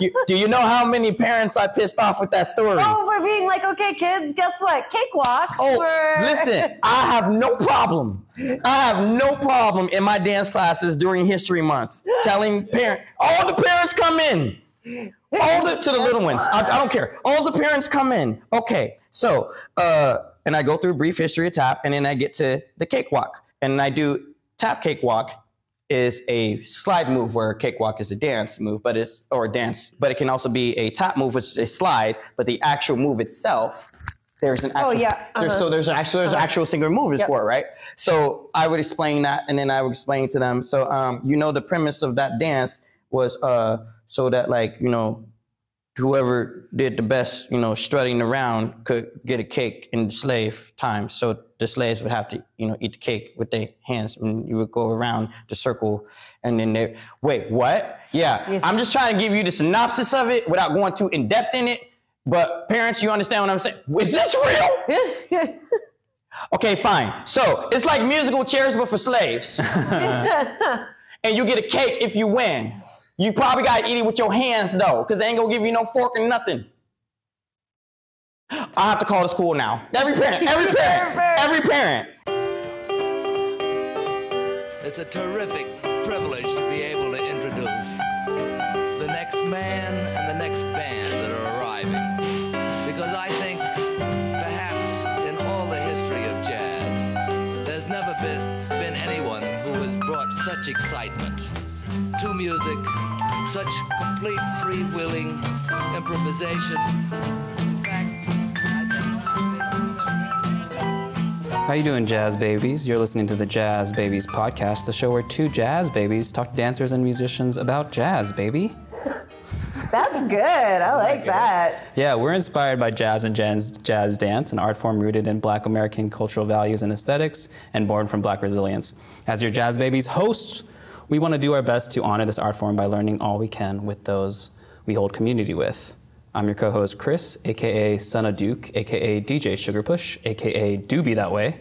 You, do you know how many parents I pissed off with that story? Oh, we're being like, okay, kids, guess what? Cakewalks. Oh, were... listen, I have no problem. I have no problem in my dance classes during History Month telling parents, all the parents come in. All the to the little ones. I, I don't care. All the parents come in. Okay, so uh, and I go through brief history of tap, and then I get to the cakewalk, and I do tap cakewalk is a slide move where a cakewalk is a dance move, but it's or a dance, but it can also be a tap move, which is a slide, but the actual move itself. There's an actual, Oh, yeah, uh-huh. so there's an actual there's an actual single move Yep. for it, right? So I would explain that, and then I would explain to them. So um, you know, the premise of that dance was uh, so that like you know, whoever did the best, you know, strutting around could get a cake in the slave time. So the slaves would have to, you know, eat the cake with their hands, and you would go around the circle, and then they wait, what? Yeah, I'm just trying to give you the synopsis of it without going too in depth in it. But parents, you understand what I'm saying? Is this real? Okay, fine. So it's like musical chairs, but for slaves. and you get a cake if you win. You probably gotta eat it with your hands though, because they ain't gonna give you no fork or nothing. I have to call the school now. Every parent, every parent, every parent. It's a terrific privilege to be able to introduce the next man and the next band that are arriving. Because I think perhaps in all the history of jazz, there's never been, been anyone who has brought such excitement to music, such complete freewheeling improvisation. In fact, I How you doing, Jazz Babies? You're listening to the Jazz Babies podcast, the show where two jazz babies talk to dancers and musicians about jazz, baby. That's good. I like that. Yeah, we're inspired by jazz and jazz, jazz dance, an art form rooted in Black American cultural values and aesthetics, and born from Black resilience. As your Jazz Babies hosts, we want to do our best to honor this art form by learning all we can with those we hold community with. I'm your co-host Chris, aka Son of Duke, aka DJ Sugarpush, aka Do Be That Way.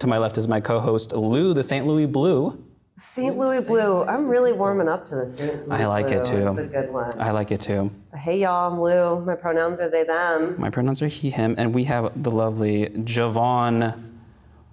To my left is my co-host Lou, the St. Louis Blue. St. Louis Blue. I'm really warming up to this. I like it Blue. too. It's a good one. I like it too. Hey y'all, I'm Lou. My pronouns are they, them. My pronouns are he, him, and we have the lovely Jovon.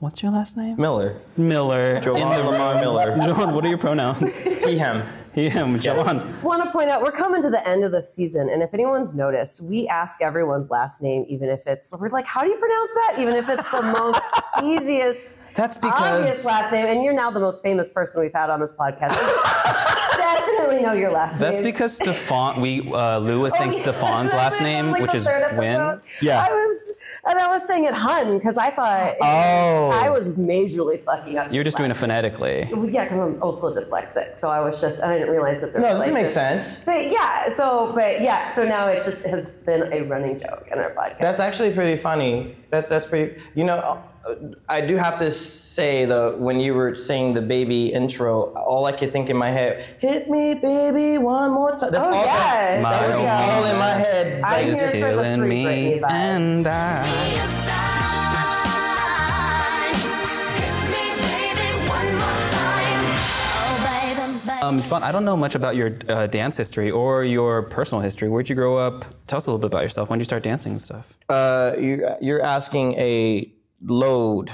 What's your last name? Miller, Miller. Jovon in the Lamar. Miller. John, what are your pronouns? he, him. he, him. Jovon. want to point out we're coming to the end of the season, and if anyone's noticed, we ask everyone's last name, even if it's we're like, how do you pronounce that? Even if it's the most easiest, That's obvious because last name, and you're now the most famous person we've had on this podcast. Definitely know your last that's name. That's because Stefan. We uh, Lou was saying Oh, yeah. Stefan's last name, Like which is third Win. Yeah. I was, and I was saying it Hun because I thought Oh. I was majorly fucking up. You're just doing it phonetically. Well, Yeah, because I'm also dyslexic, so I was just I didn't realize that there No, this like makes sense. But yeah, so but yeah, so now it just has been a running joke in our podcast. That's actually pretty funny. That's that's pretty. You know, I do have to say though, when you were saying the baby intro, all I could think in my head, "Hit me, baby, one more time." That's Oh, all yeah. that, My that was all in my loneliness head. I is hear sort of killing free me, Britney vibes. and I. Um, Jovon, I don't know much about your uh, dance history or your personal history. Where'd you grow up? Tell us a little bit about yourself. When did you start dancing and stuff? Uh, you, you're asking a load,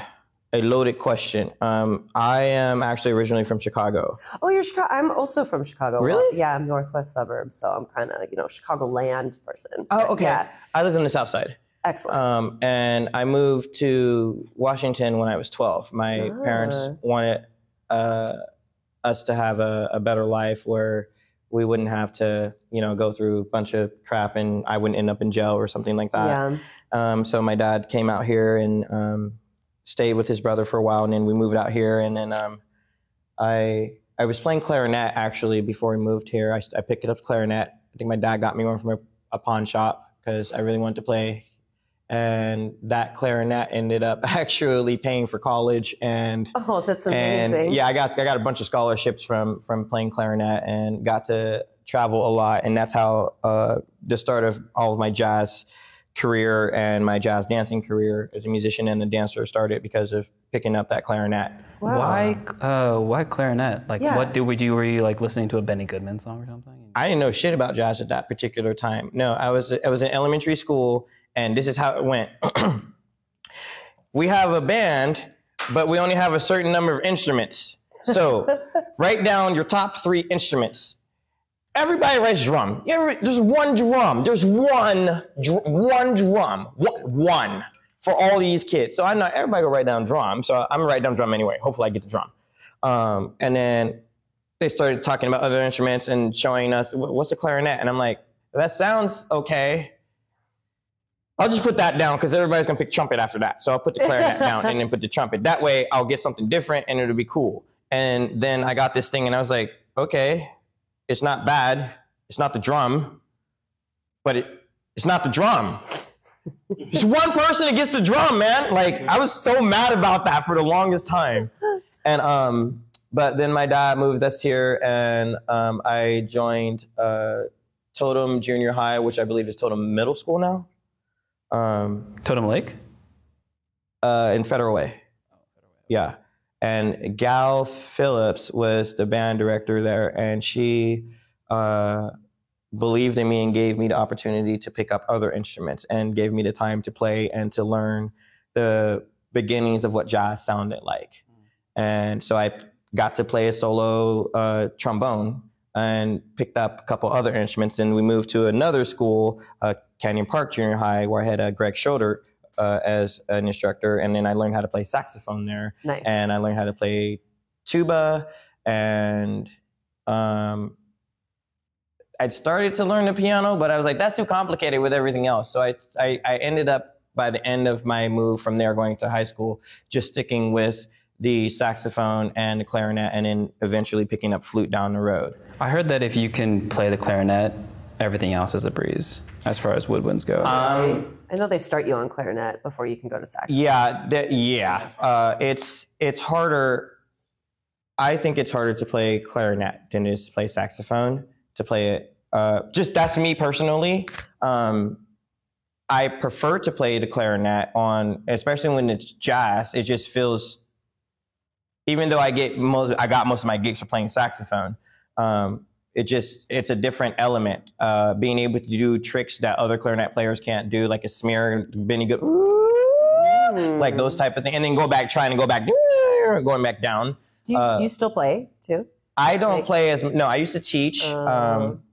a loaded question. Um, I am actually originally from Chicago. oh, you're Chicago. I'm also from Chicago. Really? Yeah, I'm northwest suburbs, so I'm kind of you know Chicago land person. Oh, okay. Yeah, I live in the South Side. excellent. Um, and I moved to Washington when I was 12. My Ah. parents wanted uh, us to have a, a better life where we wouldn't have to, you know, go through a bunch of crap and I wouldn't end up in jail or something like that. yeah. Um, so my dad came out here and um, stayed with his brother for a while, and then we moved out here. And then um, I I was playing clarinet actually before we moved here. I, I picked up clarinet. I think my dad got me one from a, a pawn shop because I really wanted to play. And that clarinet ended up actually paying for college and Oh, that's amazing. and yeah, I got I got a bunch of scholarships from from playing clarinet and got to travel a lot, and that's how uh, the start of all of my jazz career and my jazz dancing career as a musician and a dancer started because of picking up that clarinet. Wow. Why, uh, why clarinet? Like, Yeah. what do we do? Were you like listening to a Benny Goodman song or something? I didn't know shit about jazz at that particular time. No, I was I was in elementary school, and this is how it went. we have a band, but we only have a certain number of instruments. So write down your top three instruments. Everybody writes drum. There's one drum. There's one dr- one drum. One, one for all these kids. So I know everybody will write down drum. So I'm gonna write down drum anyway. Hopefully I get the drum. Um, and then they started talking about other instruments and showing us what's a clarinet. And I'm like, that sounds okay. I'll just put that down because everybody's gonna pick trumpet after that. So I'll put the clarinet down and then put the trumpet. That way I'll get something different and it'll be cool. And then I got this thing and I was like, okay, it's not bad. It's not the drum, but it, it's not the drum. Just one person against the drum, man. Like I was so mad about that for the longest time. And um, but then my dad moved us here, and um, I joined uh, Totem Junior High, which I believe is Totem Middle School now, um, Totem Lake? uh, in Federal Way. Yeah, and Gal Phillips was the band director there, and she uh, believed in me and gave me the opportunity to pick up other instruments and gave me the time to play and to learn the beginnings of what jazz sounded like. And so I got to play a solo uh, trombone and picked up a couple other instruments. And we moved to another school, uh, Canyon Park Junior High, where I had uh, Greg Schroeder uh, as an instructor. And then I learned how to play saxophone there Nice. and I learned how to play tuba and um, I'd started to learn the piano, but I was like, that's too complicated with everything else. So I, I, I ended up by the end of my move from there going to high school, just sticking with the saxophone and the clarinet and then eventually picking up flute down the road. I heard that if you can play the clarinet, everything else is a breeze as far as woodwinds go. Um, I know they start you on clarinet before you can go to sax. Yeah, th- yeah. Uh, it's it's harder. I think it's harder to play clarinet than it is to play saxophone. To play it, uh, just that's me personally. Um, I prefer to play the clarinet on, especially when it's jazz. It just feels, even though I get most, I got most of my gigs for playing saxophone. Um, it just it's a different element. Uh, being able to do tricks that other clarinet players can't do, like a smear, Benny go, like those type of things, and then go back trying to go back, going back down. Do you, uh, you still play too? I don't Like- play as no. I used to teach. Oh. um,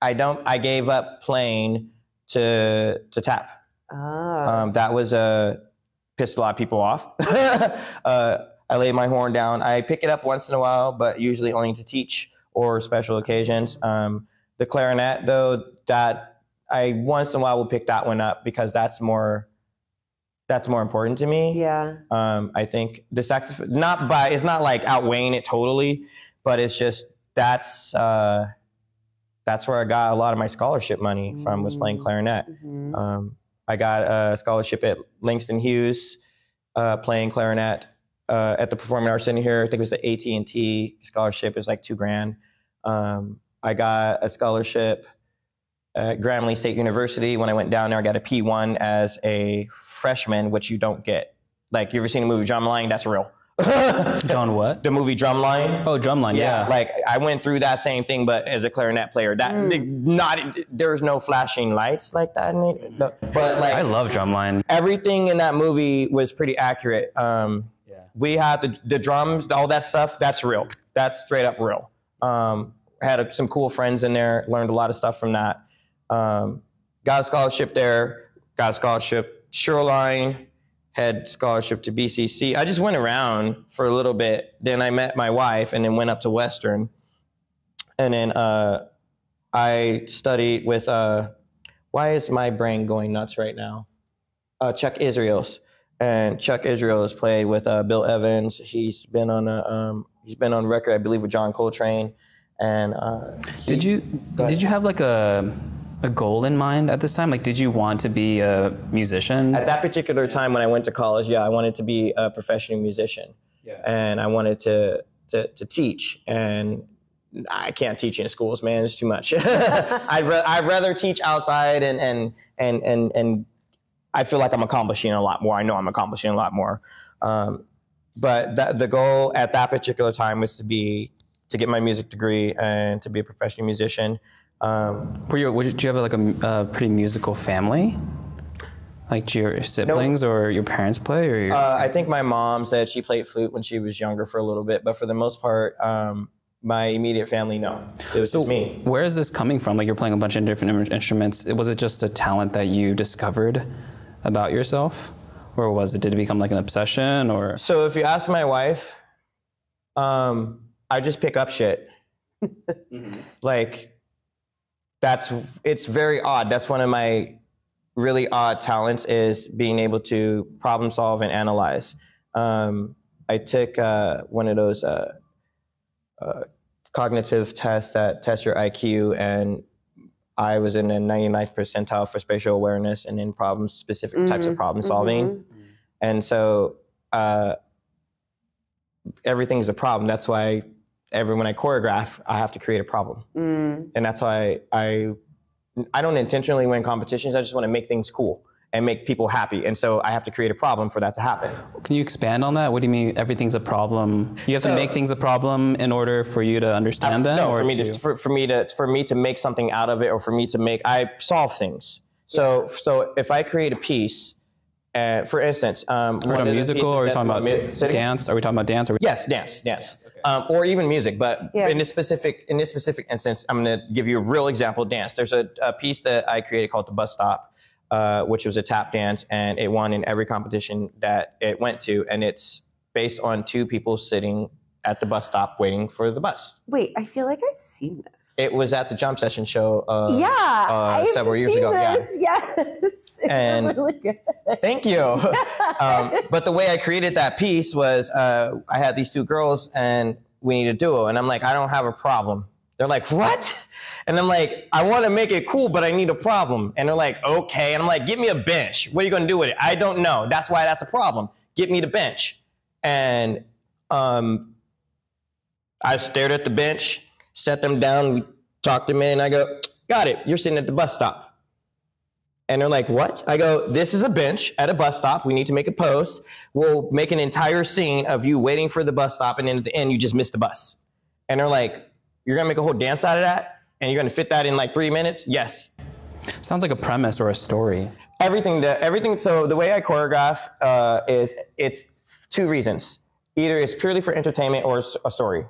I don't. I gave up playing to to tap. Ah. Um, that was a pissed a lot of people off. uh, I laid my horn down. I pick it up once in a while, but usually only to teach or special occasions. Um, the clarinet, though, that I once in a while will pick that one up because that's more that's more important to me. yeah. Um, I think the saxophone, not by, it's not like outweighing it totally, but it's just that's uh, that's where I got a lot of my scholarship money from was playing Mm. clarinet. Mhm. Um, I got a scholarship at Langston Hughes, uh, playing clarinet uh, at the Performing Arts Center here. I think it was the AT and T scholarship. It was like two grand. Um, I got a scholarship at Grambling State University when I went down there. I got a P one as a freshman, which you don't get. Like you ever seen the movie Drumline? That's real. John, what? the movie Drumline. Oh, drumline. Yeah. Like I went through that same thing, but as a clarinet player. That not there's no flashing lights like that in it. But like I love drumline. everything in that movie was pretty accurate. Um, Yeah. We had the, the drums, all that stuff. That's real. That's straight up real. Um, had a, some cool friends in there. Learned a lot of stuff from that. Um, got a scholarship there. Got a scholarship Shoreline. Had scholarship to BCC. I just went around for a little bit. Then I met my wife, and then went up to Western. And then uh, I studied with. Uh, why is my brain going nuts right now? uh, Chuck Israels, and Chuck Israels played with uh, Bill Evans. He's been on a um, he's been on record, I believe, with John Coltrane. And uh, Did you did you have like a a goal in mind at this time? Like, did you want to be a musician? at that particular time when I went to college, yeah, I wanted to be a professional musician, Yeah. and I wanted to to, to teach. And I can't teach in schools, man. It's too much. I'd, ra- I'd rather teach outside and and and and and I feel like I'm accomplishing a lot more. I know I'm accomplishing a lot more. Um, but that, the goal at that particular time was to be to get my music degree and to be a professional musician. Um, Were you, did you have like a, a pretty musical family? Like do your siblings or your parents play or your, uh, I think my mom said she played flute when she was younger for a little bit, but for the most part, um, my immediate family, no. It was so just me. where is this coming from? Like you're playing a bunch of different instruments. Was it just a talent that you discovered about yourself, or was it did it become like an obsession? Or So if you ask my wife, um, I just pick up shit. Like that's it's very odd. That's one of my really odd talents is being able to problem solve and analyze. Um, I took uh, one of those uh, uh, cognitive tests that test your IQ, and I was in the 99th percentile for spatial awareness and in problem specific types of problem solving. And so uh, everything's a problem. That's why every when I choreograph, I have to create a problem, Mm. and that's why I I don't intentionally win competitions. I just want to make things cool and make people happy, and so I have to create a problem for that to happen. can you expand on that? What do you mean everything's a problem? You have to make things a problem in order for you to understand them, no, or for me to, to for, for me to for me to make something out of it, or for me to make I solve things. So so if I create a piece, uh, for instance, um, are we talking musical, or are we talking about dance? Are we talking about dance? Or Yes, dance, dance, um, or even music. But Yes. in this specific in this specific instance, I'm going to give you a real example. Dance. There's a, a piece that I created called the Bus Stop, uh, which was a tap dance, and it won in every competition that it went to, and it's based on two people sitting at the bus stop waiting for the bus. Wait, I feel like I've seen this. It was at the Jump Session show. Uh, yeah, uh, I've several years seen ago, yeah. This. Yes, And- really good. Thank you. um, but the way I created that piece was uh, I had these two girls and we need a duo. And I'm like, I don't have a problem. They're like, what? And I'm like, I want to make it cool, but I need a problem. And they're like, okay. And I'm like, give me a bench. What are you going to do with it? I don't know. That's why that's a problem. Get me the bench. And um, I stared at the bench, set them down, we talked them in. I go, got it. You're sitting at the bus stop. And they're like, what? I go, this is a bench at a bus stop. We need to make a post. We'll make an entire scene of you waiting for the bus stop. And then at the end, you just missed the bus. And they're like, you're going to make a whole dance out of that? And you're going to fit that in like three minutes? Yes. sounds like a premise or a story. Everything, that, everything. So the way I choreograph uh, is it's two reasons. Either it's purely for entertainment or it's a story.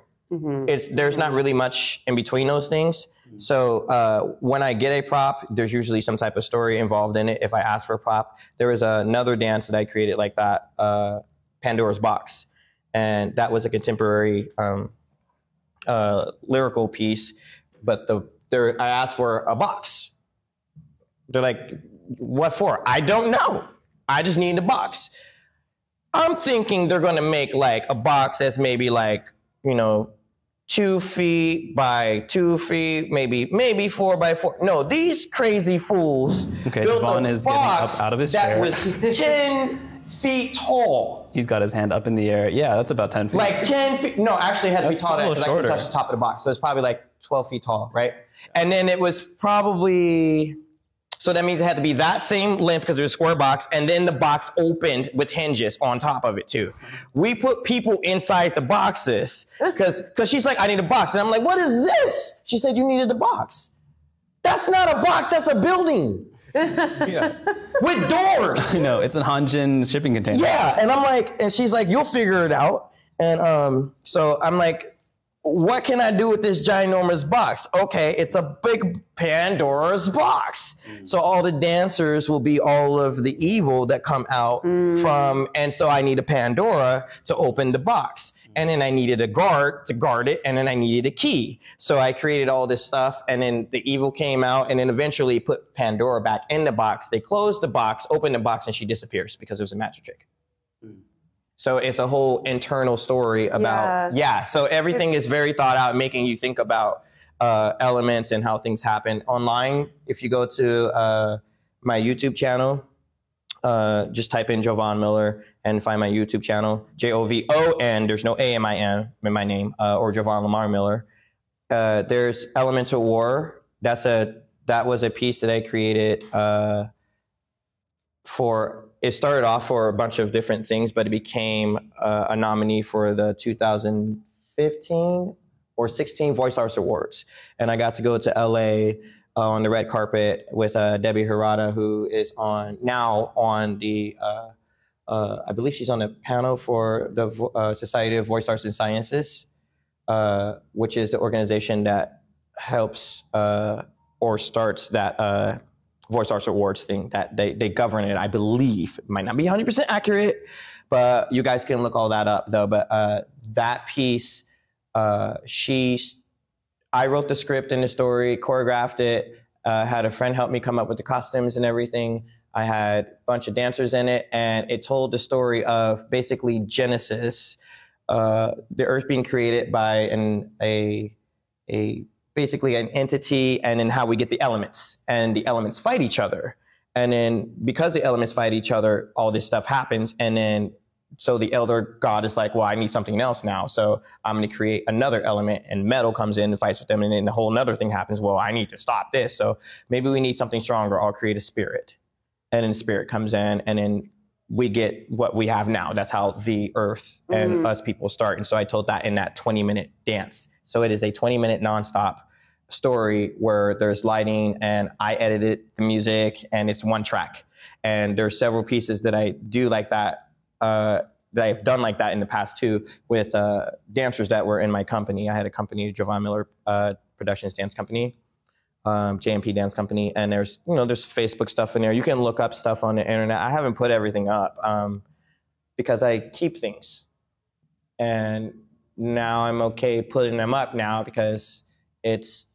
It's there's not really much in between those things. So uh, when I get a prop, there's usually some type of story involved in it. If I ask for a prop, there was another dance that I created like that, uh, Pandora's Box, and that was a contemporary um, uh, lyrical piece. But the there, I asked for a box. They're like, "What for?" I don't know. I just need a box. I'm thinking they're going to make like a box that's maybe like you know two feet by two feet, maybe maybe four by four. No, these crazy fools. Okay, built Jovon a is getting up box out of his chair. that chair. was ten feet tall. He's got his hand up in the air. Yeah, that's about ten feet. Like ten feet. No, actually, it has to be That's taller a little because I can shorter. touch the top of the box. So it's probably like twelve feet tall, right? And then it was probably. So that means it had to be that same length because it was a square box, and then the box opened with hinges on top of it too. We put people inside the boxes because because she's like, I need a box, and I'm like, what is this? She said you needed a box. That's not a box. That's a building yeah. with doors. no, it's a Hanjin shipping container. Yeah, and I'm like, and she's like, you'll figure it out. And um, so I'm like, what can I do with this ginormous box? Okay, it's a big Pandora's box. Mm. So all the dancers will be all of the evil that come out mm. from, and so I need a Pandora to open the box. And then I needed a guard to guard it, and then I needed a key. So I created all this stuff, and then the evil came out, and then eventually put Pandora back in the box. They closed the box, opened the box, and she disappears because it was a magic trick. So it's a whole internal story about yeah. so everything is very thought out, making you think about uh, elements and how things happen online. If you go to uh, my YouTube channel, uh, just type in Jovon Miller and find my YouTube channel, J O V O N. There's no A in my N in my name, uh, or Jovon Lamar Miller. Uh, there's Elemental War. That's a that was a piece that I created. Uh, for it started off for a bunch of different things, but it became uh, a nominee for the 2015 or 16 Voice Arts Awards, and I got to go to LA uh, on the red carpet with uh, Debbie Harada, who is on now on the. Uh, uh, I believe she's on the panel for the uh, Society of Voice Arts and Sciences, which is the organization that helps or starts that Voice Arts Awards thing. That they, they govern it. I believe it might not be 100% accurate, but you guys can look all that up though. But uh, that piece, uh, she, I wrote the script and the story, choreographed it, uh, had a friend help me come up with the costumes and everything. I had a bunch of dancers in it, and it told the story of basically Genesis, uh, the Earth being created by an a a basically an entity, and then how we get the elements, and the elements fight each other, and then because the elements fight each other, all this stuff happens, and then so the elder god is like, well, I need something else now, so I'm going to create another element, and metal comes in and fights with them, and then the whole another thing happens. Well, I need to stop this, so maybe we need something stronger. I'll create a spirit. And then spirit comes in. And then we get what we have now. That's how the earth and mm-hmm. us people start. And so i told that in that 20 minute dance. So it is a 20 minute nonstop story where there's lighting and i edited the music and it's one track and there's several pieces that i do like that uh, that i've done like that in the past too with uh, dancers that were in my company i had a company Jovon miller uh, productions dance company um, JMP Dance Company, and there's you know there's Facebook stuff in there. You can look up stuff on the internet. I haven't put everything up um, because I keep things, and now I'm okay putting them up now because it's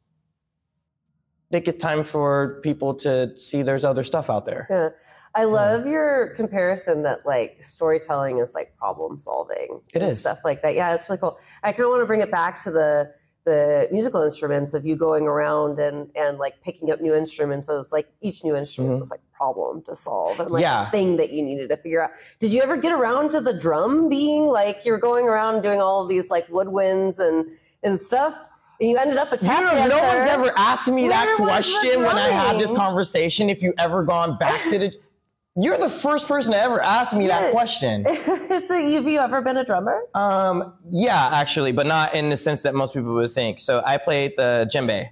I think it's time for people to see there's other stuff out there. Yeah. I love your comparison that like storytelling is like problem solving It and is. stuff like that. Yeah, it's really cool. I kind of want to bring it back to the the musical instruments of you going around and and like picking up new instruments. So it's like each new instrument Mhm. was like problem to solve and like Yeah. thing that you needed to figure out. Did you ever get around to the drum being like you're going around doing all of these like woodwinds and and stuff? And you ended up a You tap know, dancer. no one's ever asked me that Where the question when I had this conversation. If you ever gone back to the, you're the first person to ever ask me Yeah. that question. so have you ever been a drummer? Um, yeah, actually, but not in the sense that most people would think. So I played the djembe.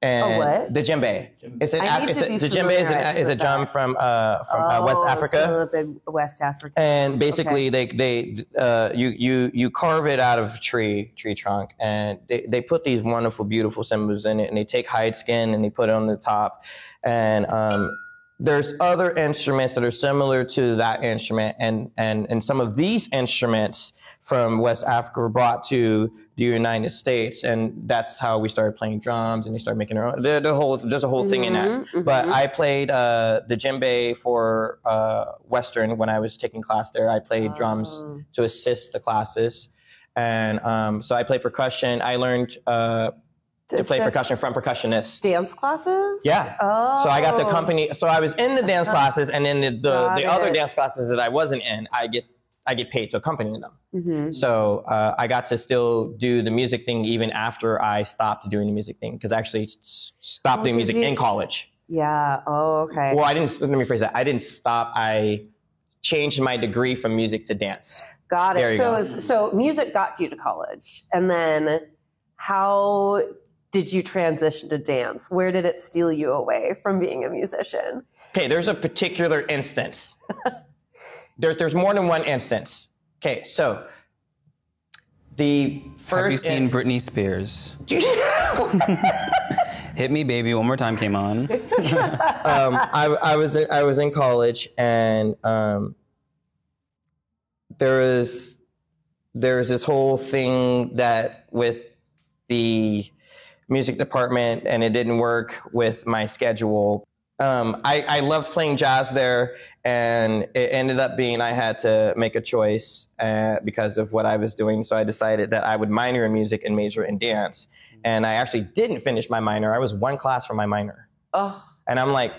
And A what? The djembe. It's an, I need it's to a, be the djembe is, an, is a drum that. from uh, from uh, West Oh, Africa. so the big West Africa. and basically they they uh, you you you carve it out of tree tree trunk and they, they put these wonderful beautiful symbols in it and they take hide skin and they put it on the top and um, there's other instruments that are similar to that instrument and and and some of these instruments from West Africa were brought to the United States and that's how we started playing drums and they started making their own the, the whole there's a whole thing in that Mhm, but mhm. I played uh, the djembe for uh, Western when I was taking class there. I played drums Oh. to assist the classes, and um, so I played percussion. I learned uh, to play percussion from percussionists. dance classes. Yeah. Oh. So I got to accompany. So I was in the dance classes, and then the the, the other dance classes that I wasn't in, I get I get paid to accompany them. Mhm. So uh, I got to still do the music thing even after I stopped doing the music thing because I actually stopped Oh, doing music in college. Yeah. Oh, okay. Well, I didn't. Let me phrase that. I didn't stop. I changed my degree from music to dance. Got it. So, go. so music got you to college, and then how did you transition to dance? Where did it steal you away from being a musician? Okay, there's a particular instance. there, there's more than one instance. Okay, so the first. Have you seen in- Britney Spears? Hit Me Baby one more time came on. um, I, I was in, I was in college and um, there was there was this whole thing that with the music department and it didn't work with my schedule. Um, I, I loved playing jazz there and it ended up being I had to make a choice uh, because of what I was doing. So I decided that I would minor in music and major in dance. And I actually didn't finish my minor. I was one class from my minor Oh, and I'm like,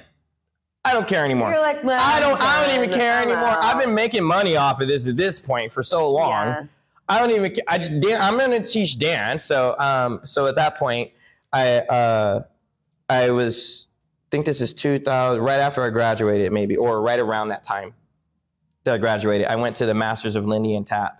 I don't care anymore. you're like, I don't. I don't even care anymore. out. I've been making money off of this at this point for so long. Yeah. I don't even. I just. I'm going to teach dance. So, um, so at that point, I, uh, I was think this is 2000, right after I graduated, maybe, or right around that time that I graduated. I went to the Masters of Lindy and Tap,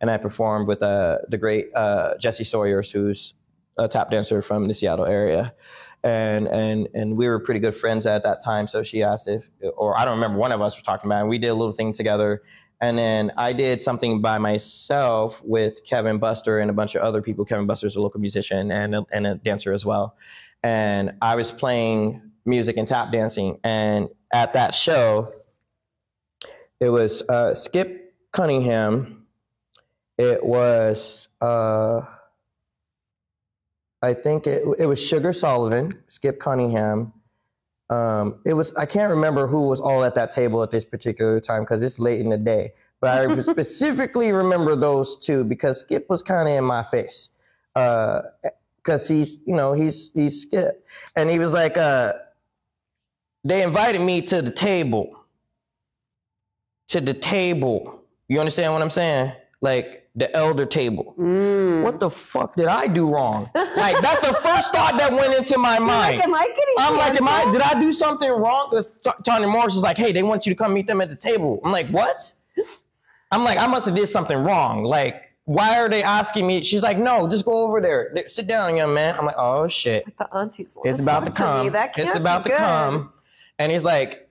and I performed with uh, the great uh, Jesse Sawyers, who's a tap dancer from the Seattle area. And, and and we were pretty good friends at that time. So she asked if, or I don't remember, one of us were talking about it. And we did a little thing together. And then I did something by myself with Kevin Buster and a bunch of other people. Kevin Buster's a local musician and a, and a dancer as well. And I was playing music and tap dancing. And at that show, it was uh, Skip Cunningham. It was, uh, I think it, it was Sugar Sullivan, Skip Cunningham. Um, it was I can't remember who was all at that table at this particular time because it's late in the day. But I specifically remember those two because Skip was kind of in my face because he's you know he's he's Skip, and he was like uh, they invited me to the table. To the table. You understand what I'm saying? Like the elder table. Mm. What the fuck did I do wrong? like that's the first thought that went into my mind. Like, am I getting I'm like, am I? Did I do something wrong? Because Tanya Morris is like, hey, they want you to come meet them at the table. I'm like, what? I'm like, I must have did something wrong. Like, why are they asking me? She's like, no, just go over there. Sit down, young man. I'm like, oh shit. the aunties It's about to talk to me. come. That It's about to come. And he's like,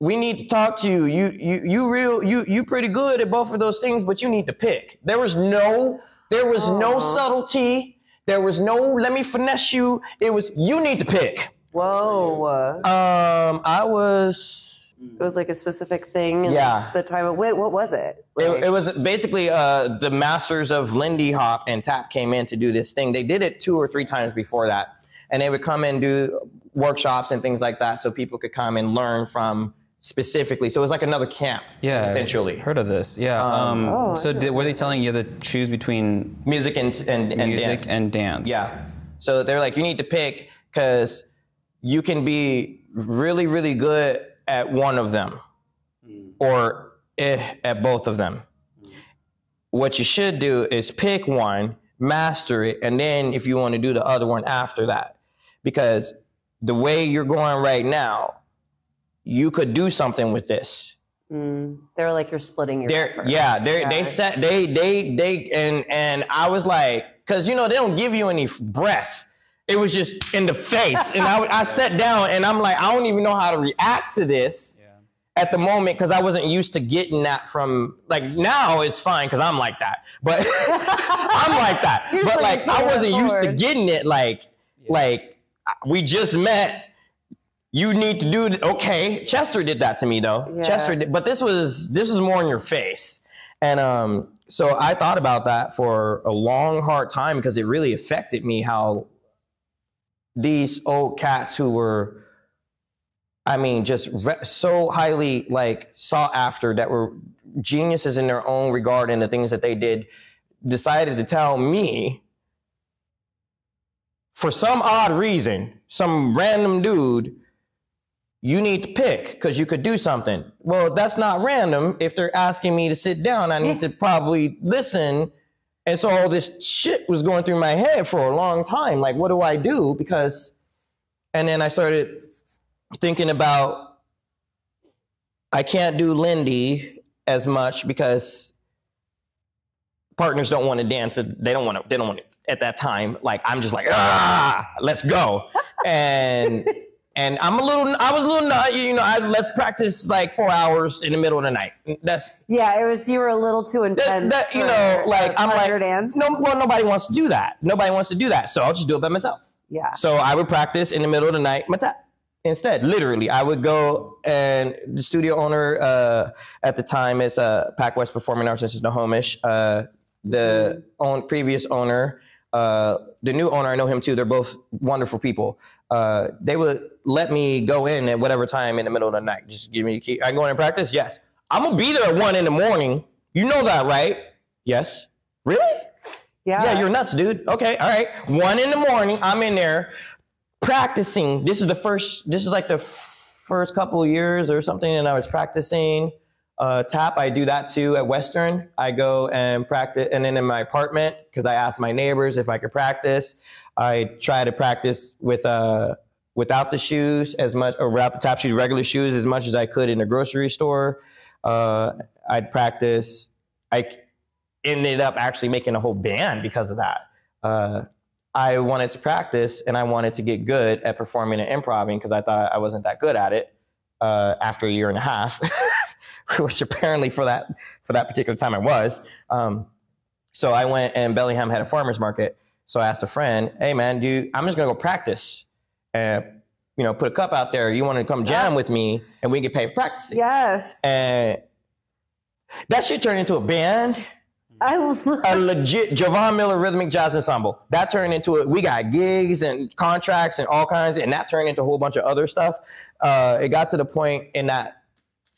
we need to talk to you. You you you real you you pretty good at both of those things, but you need to pick. There was no there was no subtlety. There was no let me finesse you. It was you need to pick. Whoa. Um, I was it was like a specific thing. Yeah. The time of wait, what was it? It, it was basically uh, the masters of Lindy Hop and Tap came in to do this thing. They did it two or three times before that, and they would come and do workshops and things like that, so people could come and learn from specifically. So it was like another camp, Yeah, essentially. heard of this. Yeah. Um, Oh, so did, were they telling you to choose between Music and and, and music dance. and dance? Yeah. So they're like, you need to pick because you can be really, really good at one of them or eh, at both of them. What you should do is pick one, master it, and then if you want to do the other one after that. Because the way you're going right now, you could do something with this. Mm. They're like you're splitting your. They're efforts. yeah, they Yeah. they set they they they and and I was like, because you know they don't give you any breath. It was just in the face, and I I sat down and I'm like, I don't even know how to react to this at the moment because I wasn't used to getting that from like now it's fine because I'm like that, but I'm like that. You're but like, like I wasn't used to getting it like like we just met. You need to do. Okay, Chester did that to me though. Yeah. Chester did, but this was this was more in your face, and um, so I thought about that for a long, hard time because it really affected me how these old cats who were I mean, just re- so highly like sought after that were geniuses in their own regard and the things that they did, decided to tell me for some odd reason, some random dude, you need to pick because you could do something. Well, that's not random. If they're asking me to sit down, I need to probably listen. And so all this shit was going through my head for a long time. Like, what do I do? Because, and then I started thinking about I can't do Lindy as much because partners don't want to dance. They don't want to. They don't want to at that time. Like I'm just like ah, let's go. And and I'm a little. I was a little nut. You know, I let's practice like four hours in the middle of the night. That's Yeah, it was. You were a little too intense. that, that you know, like I'm like dance. no. Well, nobody wants to do that. Nobody wants to do that. So I'll just do it by myself. Yeah. So I would practice in the middle of the night, my tap. Instead, literally, I would go and the studio owner uh, at the time is uh, Pac West Performing Arts in Snohomish. Uh, the own, previous owner, uh, the new owner, I know him too. They're both wonderful people. Uh, they would let me go in at whatever time in the middle of the night. Just give me a key. I go in and practice. Yes, I'm gonna be there at one in the morning. You know that, right? Yes. Really? Yeah. Yeah, you're nuts, dude. Okay, all right. One in the morning, I'm in there practicing. This is the first. This is like the first couple of years or something, and I was practicing uh, tap. I do that too at Western. I go and practice, and then in my apartment because I asked my neighbors if I could practice. I try to practice with uh without the shoes as much, or without the tap shoes, regular shoes as much as I could in the grocery store. Uh, I'd practice. I ended up actually making a whole band because of that. Uh, I wanted to practice and I wanted to get good at performing and improvising because I thought I wasn't that good at it uh, after a year and a half, which apparently for that for that particular time I was. Um, so I went and Bellingham had a farmers market. So I asked a friend, "Hey man, do you, I'm just gonna go practice and you know put a cup out there. You want to come jam with me and we get paid for practicing?" Yes. And that shit turned into a band I a legit Jovon Miller Rhythmic Jazz Ensemble. That turned into it. We got gigs and contracts and all kinds, and that turned into a whole bunch of other stuff. Uh, it got to the point in that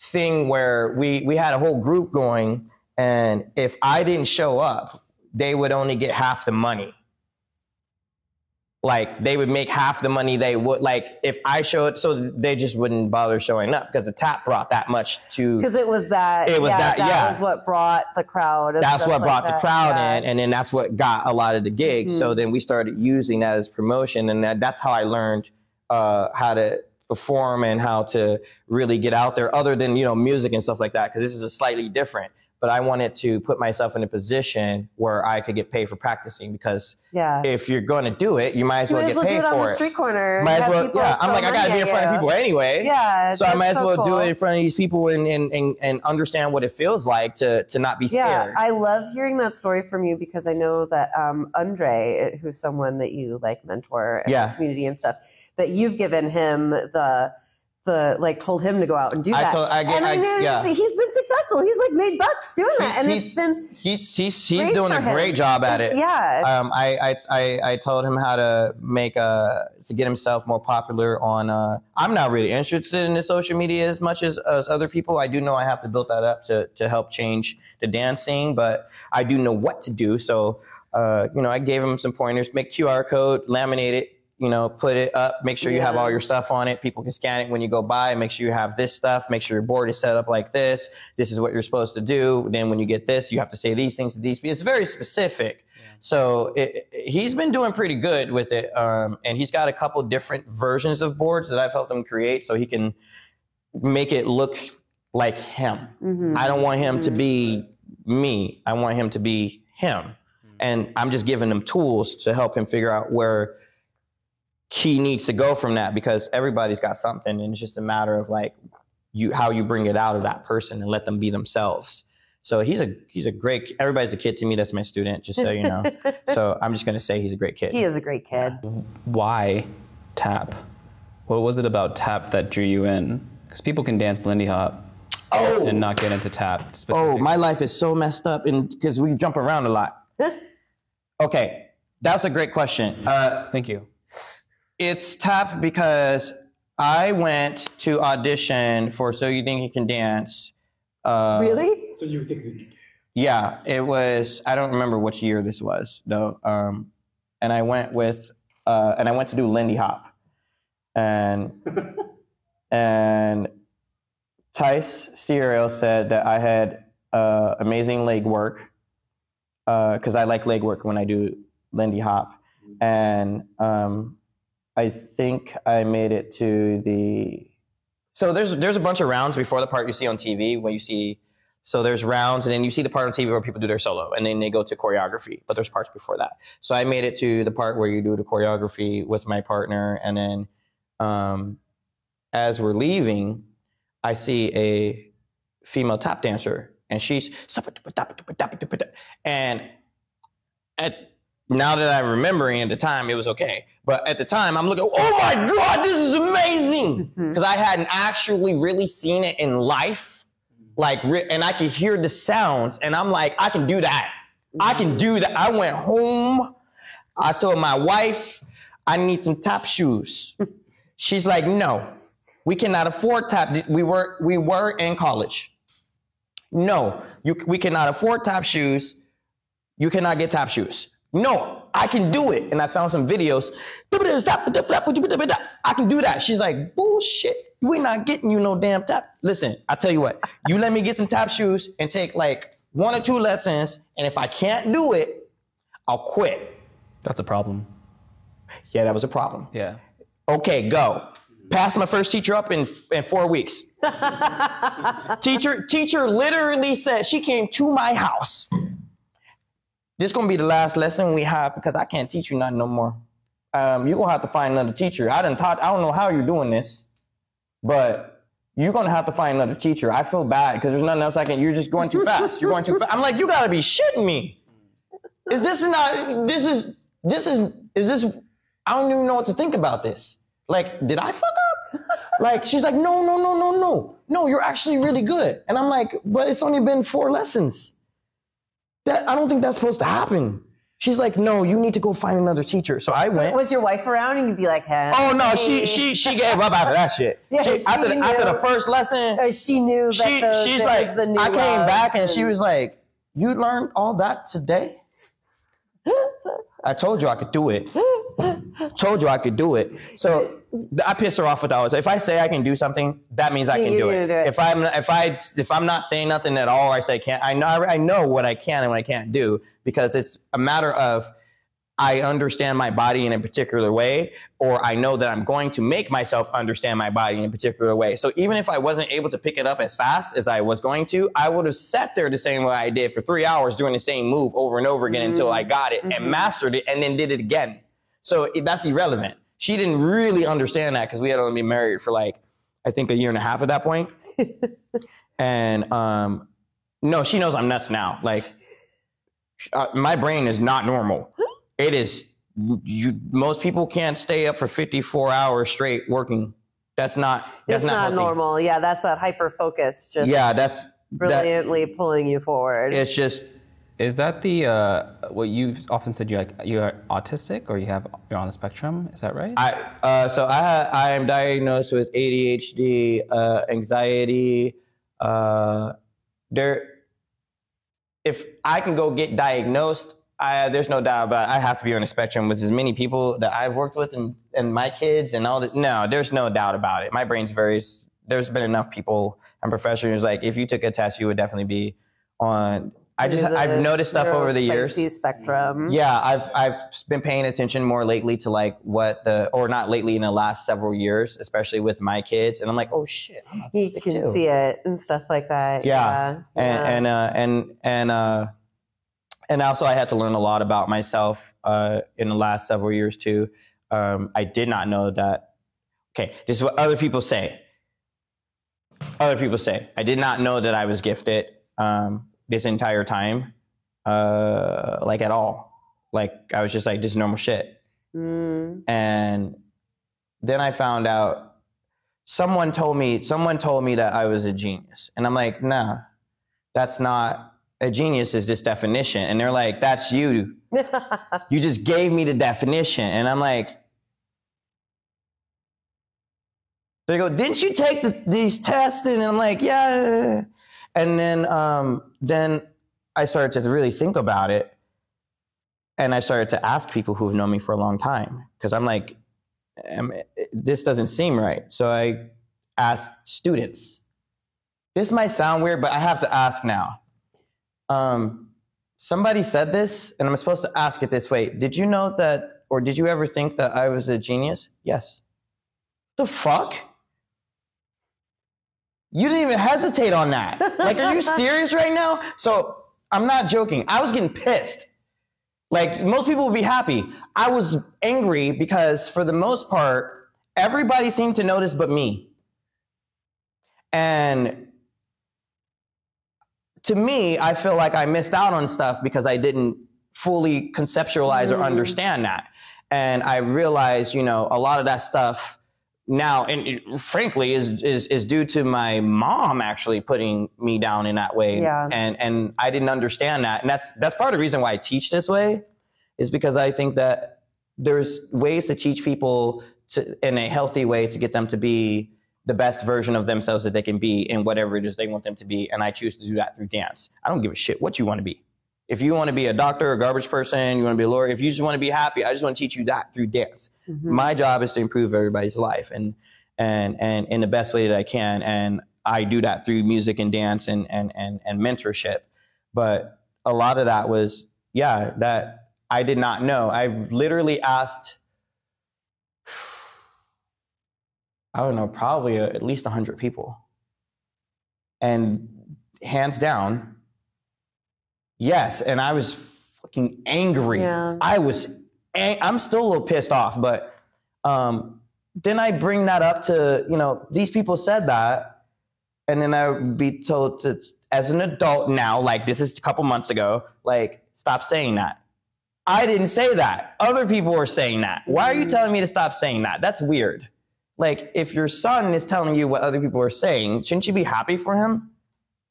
thing where we we had a whole group going, and if I didn't show up, they would only get half the money. Like they would make half the money they would like if I showed, so they just wouldn't bother showing up because the tap brought that much to because it was that. It was yeah, that- yeah. was what brought the crowd. that's what like brought the crowd Yeah. in and then that's what got a lot of the gigs so Mhm. then we started using that as promotion and that, that's how i learned uh, how to perform and how to really get out there other than you know music and stuff like that because this is a slightly different but i wanted to put myself in a position where i could get paid for practicing because Yeah. if you're going to do it you might as You well might as get well do paid it on for the it street corner. might as well yeah i'm like i gotta be in front of people anyway Yeah. so I might as so well do it in front of these people and, and, and, and understand what it feels like to, to not be Yeah, scared. I love hearing that story from you because I know that um, Andre, who's someone that you like mentor in Yeah. the community and stuff, that you've given him the the like told him to go out and do I that. told- I get- and I, I- know yeah. he's, been successful. He's like made bucks doing that, and He's- it's been he's he's he's doing a him. great job at It's- it. Yeah, Um, I, I I I told him how to make a to get himself more popular on. Uh, I'm not really interested in the social media as much as, as other people. I do know I have to build that up to to help change the dancing, but I do know what to do. So uh, you know, I gave him some pointers. Make QR code, laminate it. You know, put it up. Make sure you have all your stuff on it. People can scan it when you go by. Make sure you have this stuff. Make sure your board is set up like this. This is what you're supposed to do. Then when you get this, you have to say these things to these. people. It's very specific. So it, he's been doing pretty good with it, um, and he's got a couple different versions of boards that I've helped him create, so he can make it look like him. Mhm. I don't want him to be me. I want him to be him, and I'm just giving him tools to help him figure out where he needs to go from that because everybody's got something, and it's just a matter of like you how you bring it out of that person and let them be themselves. So he's a he's a great. Everybody's a kid to me. That's my student, just so you know. so I'm just gonna say he's a great kid. he is a great kid. Why tap? What was it about tap that drew you in? Because people can dance Lindy Hop Oh, and not get into tap oh, my life is so messed up, and because we jump around a lot. okay, that's a great question. Uh, Thank you. It's tap because I went to audition for So You Think You Can Dance. Uh, really? So you think you can Yeah, it was. I don't remember which year this was though. Um, and I went with, uh, and I went to do Lindy Hop, and and Tice Diorio said that I had uh, amazing leg work because I like leg work when I do Lindy Hop, and um, I think I made it to the. So there's there's a bunch of rounds before the part you see on TV when you see so there's rounds, and then you see the part on TV where people do their solo, and then they go to choreography. But there's parts before that. So I made it to the part where you do the choreography with my partner, and then um, as we're leaving, I see a female tap dancer, and she's and at now that I'm remembering at the time, it was okay. But at the time, I'm looking, oh my god, this is amazing mm-hmm. because I hadn't actually really seen it in life like and I could hear the sounds and I'm like I can do that. I can do that. I went home. I told my wife I need some tap shoes. She's like, "No. We cannot afford tap we were we were in college. No, you we cannot afford tap shoes. You cannot get tap shoes. No, I can do it. And I found some videos. I can do that. She's like, bullshit. We're not getting you no damn tap. Listen, I tell you what, you let me get some tap shoes and take like one or two lessons. And if I can't do it, I'll quit. That's a problem. Yeah, that was a problem. Yeah. Okay, go. Passed my first teacher up in in four weeks. teacher teacher literally said she came to my house. This gonna be the last lesson we have because I can't teach you nothing no more. Um, you're gonna have to find another teacher. I didn't taught. I don't know how you're doing this, but you're gonna have to find another teacher. I feel bad because there's nothing else I can. You're just going too fast. You're going too fast. I'm like, you gotta be shitting me. Is this is not? This is this is is this? I don't even know what to think about this. Like, did I fuck up? like, she's like, no, no, no, no, no, no. You're actually really good. And I'm like, but it's only been four lessons. That I don't think that's supposed to happen. She's like, no, you need to go find another teacher. So I went. Was your wife around and you'd be like, hey. Oh no, she she she gave up after that shit. Yeah, She- she after, the, after the first lesson, Uh, she knew that she, the, she's like, the new I came back and she was like, you learned all that today? I told you I could do it. told you I could do it. So I piss her off with that. If I say I can do something, that means I can do it. do it. If I'm if I if I'm not saying nothing at all, or I say can't. I know I know what I can and what I can't do because it's a matter of I understand my body in a particular way, or I know that I'm going to make myself understand my body in a particular way. So even if I wasn't able to pick it up as fast as I was going to, I would have sat there the same way I did for three hours doing the same move over and over again until I mm-hmm. got it and mm-hmm. mastered it and then did it again. So it, that's irrelevant. She didn't really understand that because we had only been married for like, I think a year and a half at that point. and um, no, she knows I'm nuts now. Like, uh, my brain is not normal. It is. You most people can't stay up for 54 hours straight working. That's not. That's It's not, healthy. normal. Yeah, that's that hyper focus just Yeah, that's that, brilliantly pulling you forward. It's just Is that the uh, what you've often said? You're like you're autistic or you have you're on the spectrum. Is that right? I. Uh, so I I am diagnosed with ADHD, uh, anxiety. Uh, there. If I can go get diagnosed, I, there's no doubt about it. I have to be on the spectrum with as many people that I've worked with and, and my kids and all that. No, there's no doubt about it. My brain's very, there's been enough people and professionals like, if you took a test, you would definitely be on. I just, The I've noticed stuff over the years. spectrum. Yeah, I've I've been paying attention more lately to like what the or not lately in the last several years, especially with my kids, and I'm like, oh shit, I'm You can too. see it and stuff like that. Yeah, Yeah. and and uh, and and uh, and also I had to learn a lot about myself uh, in the last several years too. Um, I did not know that. Okay, this is what other people say. Other people say I did not know that I was gifted um, this entire time, uh, like at all. Like I was just like just normal shit. Mm. and then I found out someone told me someone told me that I was a genius, and I'm like, nah, that's not a genius. Is this definition? And they're like, that's you. You just gave me the definition, and I'm like. They go, didn't you take the, these tests? And I'm like, yeah. And then, um, then I started to really think about it, and I started to ask people who've known me for a long time because I'm like, this doesn't seem right. So I asked students. This might sound weird, but I have to ask now. Um, somebody said this, and I'm supposed to ask it this way. Did you know that, or did you ever think that I was a genius? Yes. The fuck? You didn't even hesitate on that. Like, are you serious right now? So I'm not joking. I was getting pissed. Like most people would be happy. I was angry because for the most part, everybody seemed to notice but me. And to me, I feel like I missed out on stuff because I didn't fully conceptualize or mm. understand that. And I realized, you know, a lot of that stuff now, and it, frankly, is, is is due to my mom actually putting me down in that way. Yeah. And and I didn't understand that, and that's that's part of the reason why I teach this way, is because I think that there's ways to teach people to, in a healthy way to get them to be the best version of themselves that they can be in whatever it is they want them to be. And I choose to do that through dance. I don't give a shit what you want to be. If you want to be a doctor, a garbage person, you want to be a lawyer, if you just want to be happy, I just want to teach you that through dance. Mm-hmm. My job is to improve everybody's life and and and in the best way that I can. And I do that through music and dance and and and, and mentorship. But a lot of that was, yeah, that I did not know. I literally asked I don't know, probably at least 100 people. And hands down, yes. And I was fucking angry. Yeah. I was, ang- I'm still a little pissed off, but um, then I bring that up to, you know, these people said that. And then I would be told to, as an adult now, like this is a couple months ago, like, stop saying that. I didn't say that. Other people were saying that. Why are you telling me to stop saying that? That's weird. Like, if your son is telling you what other people are saying, shouldn't you be happy for him?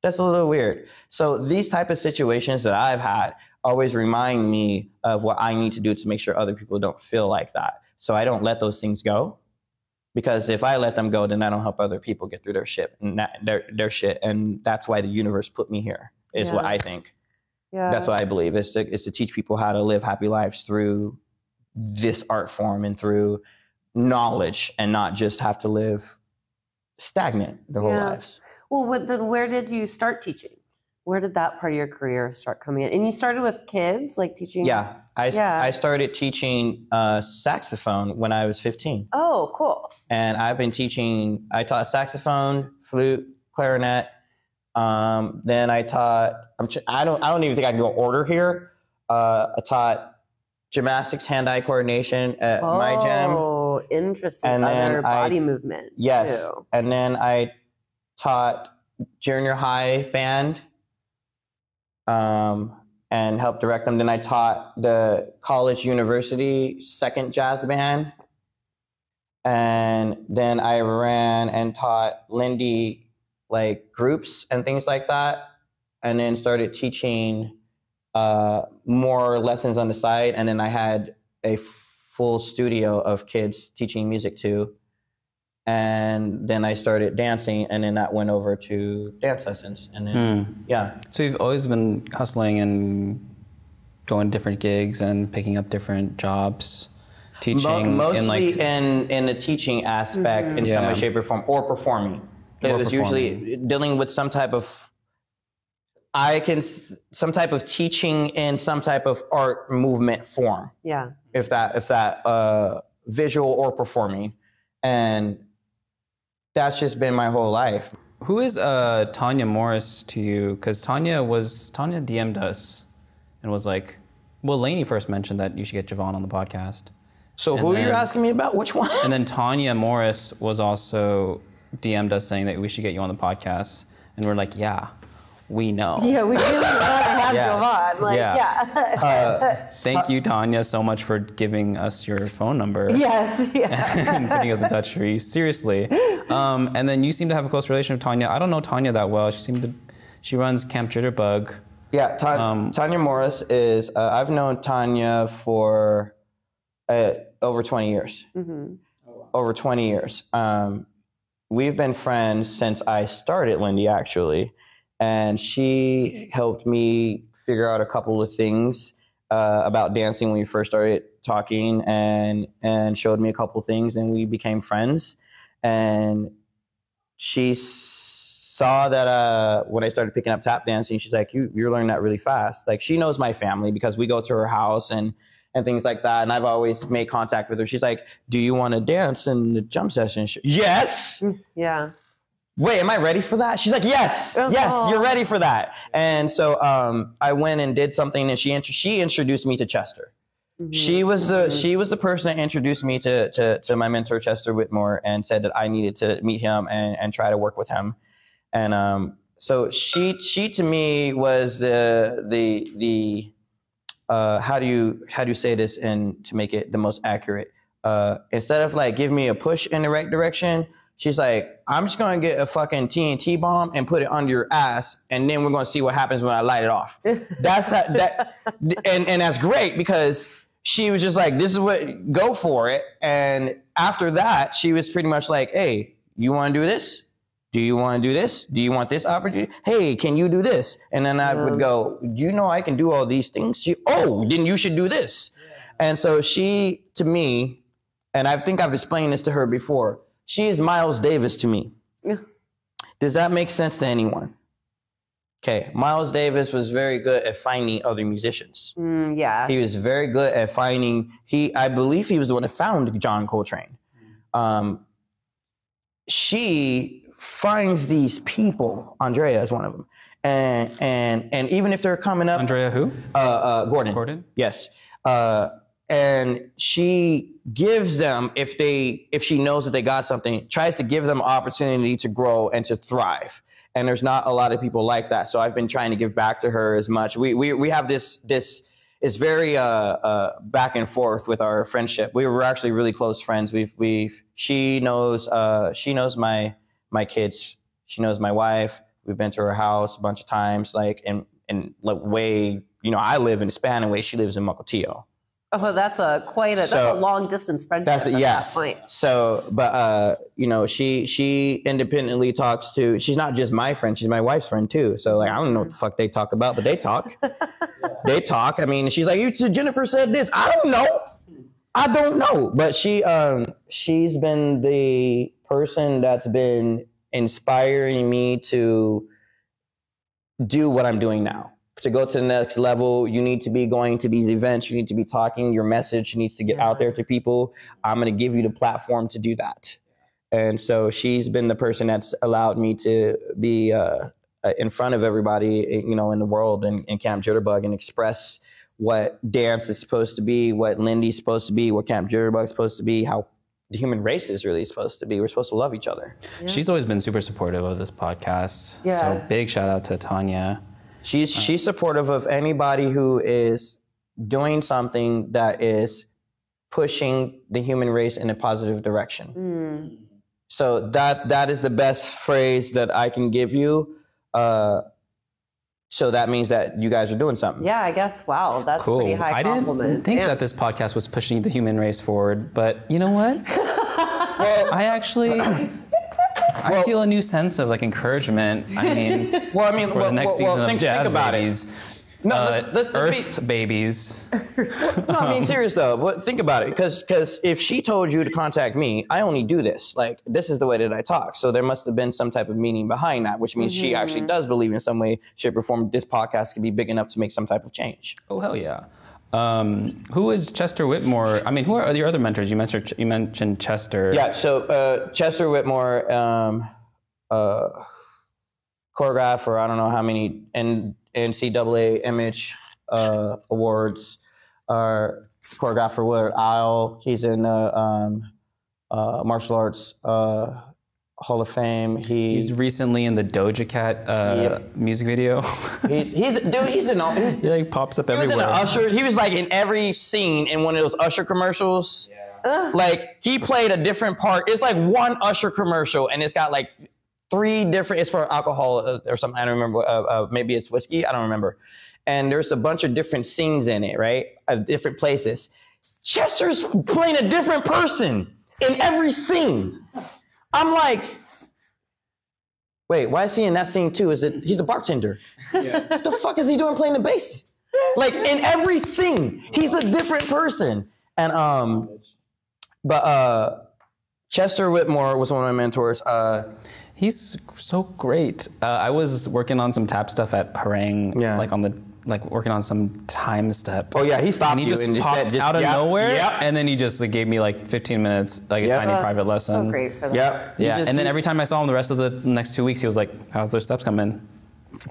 That's a little weird. So these type of situations that I've had always remind me of what I need to do to make sure other people don't feel like that. So I don't let those things go. Because if I let them go, then I don't help other people get through their shit and that, their their shit. And that's why the universe put me here, is what I think. Yeah. That's what I believe. Is to is to teach people how to live happy lives through this art form and through knowledge and not just have to live stagnant their whole lives. Well, what, then where did you start teaching? Where did that part of your career start coming in? And you started with kids, like teaching. Yeah. I, Yeah. I started teaching uh, saxophone when I was 15. Oh, cool. And I've been teaching, I taught saxophone, flute, clarinet. Um, then I taught, I'm, ch- I, don't, I don't even think I can go order here. Uh, I taught gymnastics, hand eye coordination at my gym. Oh, interesting. And then Other I- body movement. Yes. too. And then I taught junior high band um, and helped direct them. Then I taught the college university second jazz band. And then I ran and taught Lindy like groups and things like that. And then started teaching uh, more lessons on the side. And then I had a full studio of kids teaching music to and then I started dancing, and then that went over to dance lessons, and then yeah, So you've always been hustling and going to different gigs and picking up different jobs, Mo- teaching mostly in like in in the teaching aspect in some way, shape, or form, or performing. It Or was usually dealing with some type of I can some type of teaching in some type of art movement form, Yeah. if that if that uh, visual or performing, and that's just been my whole life. Who is uh, Tanya Morris to you? Because Tanya was Tanya DM'd us and was like, well, Lainey first mentioned that you should get Jovon on the podcast, So who are you asking me about? Which one? and then Tanya Morris was also DM'd us saying that we should get you on the podcast, and we're like, yeah, we know. Yeah, we really want to have Yeah. Jovon. Like, Yeah. yeah. Thank you, Tanya, so much for giving us your phone number. yes. Yeah. and putting us in touch for you. Seriously. Um, and then you seem to have a close relation with Tanya. I don't know Tanya that well. She seemed to, she runs Camp Jitterbug. Yeah, Ta- Um, Tanya Morris is. Uh, I've known Tanya for uh, over twenty years. Mm-hmm. Over twenty years. Um, we've been friends since I started Lindy, actually, and she helped me figure out a couple of things uh, about dancing when we first started talking, and and showed me a couple things, and we became friends. And she saw that uh, when I started picking up tap dancing, she's like, "You you're learning that really fast." Like she knows my family because we go to her house and and things like that. And I've always made contact with her. She's like, "Do you want to dance in the jump session?" Yes. Yeah. Wait, am I ready for that? She's like, "Yes, Oh. yes, you're ready for that." And so um, I went and did something, and she int- she introduced me to Chester. She was the she was the person that introduced me to, to to my mentor Chester Whitmore and said that I needed to meet him and, and try to work with him. And um, so she she to me was the the the uh, how do you how do you say this and to make it the most accurate? Uh, instead of like give me a push in the right direction, she's like, I'm just gonna get a fucking TNT bomb and put it under your ass, and then we're gonna see what happens when I light it off. That's that, that and and that's great because she was just like, this is what go for it. And after that, she was pretty much like, hey, you want to do this? Do you want to do this? Do you want this opportunity? Hey, can you do this? And then I would go, you know, I can do all these things. She, oh, then you should do this. And so she, to me, and I think I've explained this to her before, she is Miles Davis to me. Yeah. Does that make sense to anyone? Okay, Miles Davis was very good at finding other musicians. Mm, yeah. He was very good at finding. He, I believe, he was the one that found John Coltrane. Um, she finds these people. Andrea is one of them, and and and even if they're coming up, Andrea, who? uh, uh, Gordon. Gordon? Yes. Uh, and she gives them if they if she knows that they got something, tries to give them opportunity to grow and to thrive. And there's not a lot of people like that. So I've been trying to give back to her as much. We we we have this this it's very uh, uh, back and forth with our friendship. We were actually really close friends. We've we've she knows uh, she knows my my kids. She knows my wife. We've been to her house a bunch of times. Like and and like way you know I live in Spanaway. She lives in Mukilteo. Oh, that's a quite a, that's a long distance friendship. That's at yes. that. So, but uh, you know, she she independently talks to. She's not just my friend; she's my wife's friend too. So, like, I don't know what the fuck they talk about, but they talk. they talk. I mean, she's like, "You Jennifer said this." I don't know. I don't know. But she um she's been the person that's been inspiring me to do what I'm doing now. To go to the next level, you need to be going to these events. You need to be talking. Your message needs to get out there to people. I'm going to give you the platform to do that. And so she's been the person that's allowed me to be uh, uh, in front of everybody, you know, in the world and in Camp Jitterbug and express what dance is supposed to be, what Lindy's supposed to be, what Camp Jitterbug's supposed to be, how the human race is really supposed to be. We're supposed to love each other. She's always been super supportive of this podcast. Yeah. So big shout out to Tanya. She's she's supportive of anybody who is doing something that is pushing the human race in a positive direction. So that that is the best phrase that I can give you. Uh, so that means that you guys are doing something. Yeah, I guess. Wow, that's Cool. pretty high compliment. I didn't think Damn. that this podcast was pushing the human race forward, but you know what? I actually I feel a new sense of like encouragement. I mean, Well, I mean, for well, the next well, season well, think, of Jazz think about Babies. No, uh, let's- let's- let's Earth babies. it. No, I mean, serious though. But think about it, because because if she told you to contact me, I only do this. Like this is the way that I talk. So there must have been some type of meaning behind that, which means she actually does believe in some way, shape, or form. This podcast could be big enough to make some type of change. Oh hell yeah! Um, who is Chester Whitmore? I mean, who are your other mentors? You mentioned you mentioned Chester. Yeah. So uh, Chester Whitmore, um, uh, choreograph I don't know how many N- NAACP image uh, awards. Uh, choreographer for Willard Isle. He's in uh, um, uh, martial arts uh, Hall of Fame. He, He's recently in the Doja Cat uh, Yep. music video. he's he's dude. He's an all- He, he like pops up he was in everywhere. Usher. He was like in every scene in one of those Usher commercials. Yeah. Like he played a different part. It's like one Usher commercial, and it's got like three different. It's for alcohol uh, or something. I don't remember. Uh, uh, maybe it's whiskey. I don't remember. And there's a bunch of different scenes in it, right? Of different places. Chester's playing a different person in every scene. I'm like, wait, why is he in that scene too? Is it he's a bartender? What the fuck is he doing playing the bass? Like in every scene, he's a different person. And um, but uh, Chester Whitmore was one of my mentors. Uh, He's so great. Uh, I was working on some tap stuff at Herräng, Yeah. like on the like working on some time step. oh yeah, he stopped and he you just and popped said, just- out of yep, nowhere, Yep. and then he just like, gave me like 15 minutes, like a Yep. tiny Uh, private lesson. So great for them. Yep. Yeah, just- and then every time I saw him the rest of the next two weeks, he was like, "How's their steps coming?"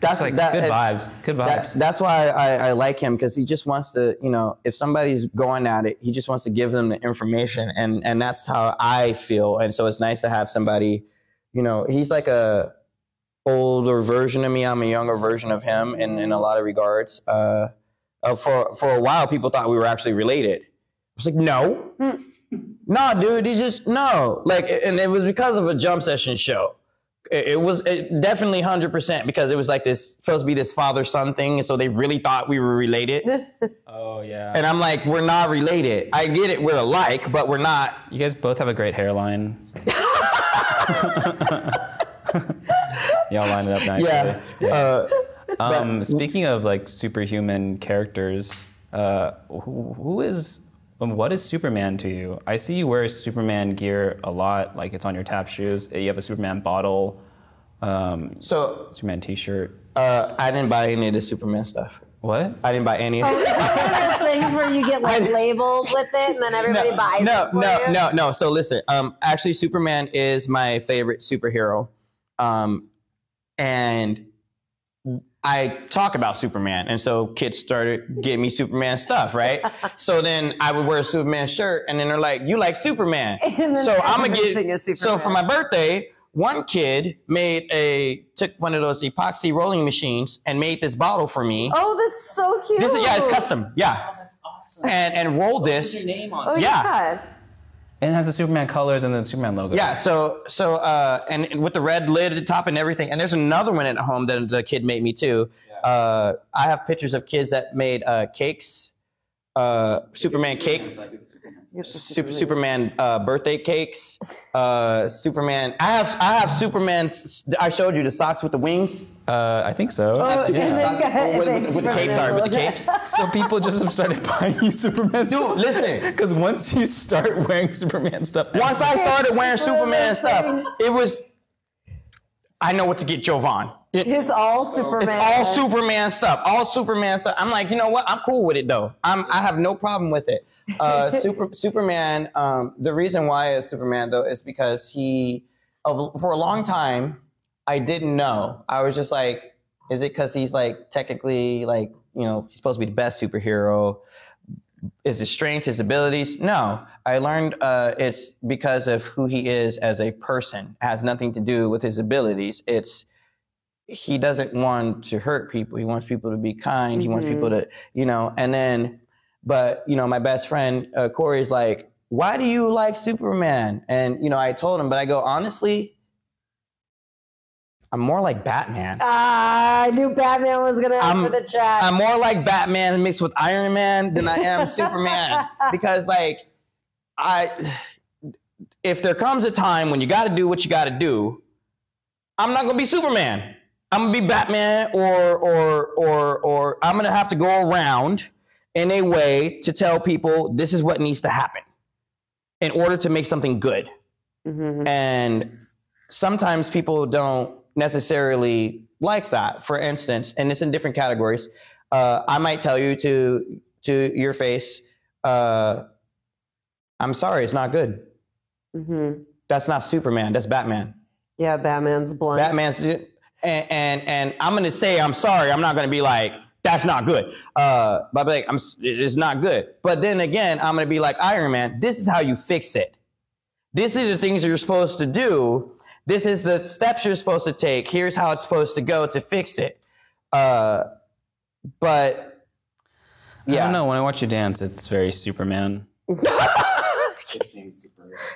that's It's like that- good vibes, good That, vibes. that's why I, I like him because he just wants to, you know, if somebody's going at it, he just wants to give them the information, and and that's how I feel. And so it's nice to have somebody, you know, he's like a older version of me. I'm a younger version of him in in a lot of regards. Uh, uh, for for a while, people thought we were actually related. I was like, no, no, dude, he just no, like, and it was because of a jump session show it, it was it definitely 100% because it was like this supposed to be this father son thing and so they really thought we were related oh yeah. and i'm like we're not related i get it we're alike but we're not you guys both have a great hairline. Y'all line it up nicely. yeah, Uh, Um, speaking of like superhuman characters, uh, who, who is what is Superman to you? I see you wear Superman gear a lot, like it's on your tap shoes. You have a Superman bottle, um, so Superman T-shirt. uh, i didn't buy any of the superman stuff What? i didn't buy any of it things where you get like labeled with it, and then everybody buys no, it for no, you? no, no. So listen, um, actually, Superman is my favorite superhero, um, and I talk about Superman, and so kids started getting me Superman stuff, right? so then I would wear a Superman shirt, and then they're like, "You like Superman?" So I'm gonna everything get. So for my birthday, one kid made a took one of those epoxy rolling machines and made this bottle for me. Oh, that's so cute. This is yeah, it's custom, yeah, That's awesome. and and rolled this. name Oh, it. yeah. yeah. And it has the Superman colors and the Superman logo. Yeah, so so uh, and with the red lid at the top and everything. And there's another one at home that the kid made me too. Uh, I have pictures of kids that made uh, cakes, uh, Superman cake, Super, Superman uh, birthday cakes, uh, Superman. I have I have Superman. I showed you the socks with the wings. Uh, I think so. Oh, and then got- with, then with, with the capes, sorry, with the capes. So people just have started buying you Superman stuff. Dude, listen. Because once you start wearing Superman stuff, Once I started wearing Superman stuff, it was. I know what to get Jovon. It- It's all Superman. It's all Superman stuff. All Superman stuff. I'm like, you know what? I'm cool with it though. I'm I have no problem with it. Uh, Super Superman. Um, the reason why it's Superman though is because he, of- for a long time, I didn't know. I was just like, is it because he's like technically like you know he's supposed to be the best superhero? Is his strength, his abilities? No, I learned uh, it's because of who he is as a person. It has nothing to do with his abilities. It's he doesn't want to hurt people. He wants people to be kind. He wants people to, you know, and then, but, you know, my best friend, uh, Corey's like, why do you like Superman? And, you know, I told him, but I go, honestly, I'm more like Batman. Ah, I knew Batman was gonna I'm- enter the chat. I'm more like Batman mixed with Iron Man than I am Superman because like I if there comes a time when you got to do what you got to do, I'm not going to be Superman. I'm going to be Batman or or or or I'm going to have to go around in a way to tell people this is what needs to happen in order to make something good. Mhm. And sometimes people don't necessarily like that. For instance, and it's in different categories. Uh, I might tell you to to your face, uh, "I'm sorry, it's not good. Mhm. That's not Superman. That's Batman. Yeah, Batman's blunt. Batman's." And and, and I'm gonna say I'm sorry. I'm not gonna be like that's not good. Uh, but like I'm, it's not good. But then again, I'm gonna be like Iron Man. This is how you fix it. This is the things you're supposed to do. This is the steps you're supposed to take. Here's how it's supposed to go to fix it. Uh, but I don't know. When I watch you dance, it's very Superman.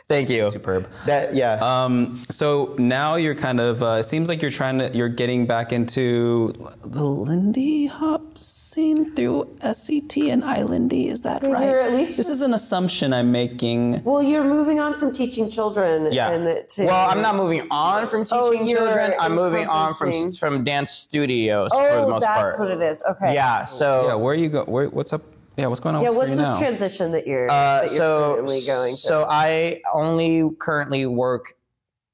thank you. Superb. That yeah. Um, so now you're kind of. Uh, it seems like you're trying to. You're getting back into the Lindy Hop scene through SET and iLindy. Is that right? you're at least this is an assumption I'm making. well, you're moving on from teaching children. yeah. And to, well, I'm not moving on from teaching Oh, children. I'm moving on from from dance studios for the Oh, most that's what it is. Okay. Yeah. So Yeah, where are you go? Where, what's up? Yeah, what's going on Yeah. for What's you this now? transition that you're Uh, that you're so currently going through? so I only currently work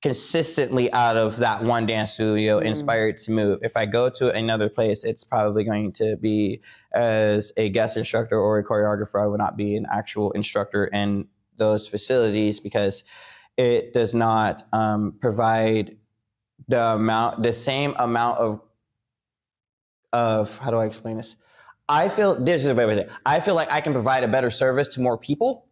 consistently out of that one dance studio, inspired to move. If I go to another place, it's probably going to be as a guest instructor or a choreographer. I would not be an actual instructor in those facilities because it does not um, provide the amount, the same amount of of how do I explain this? I feel this is a way to say. it. I feel like I can provide a better service to more people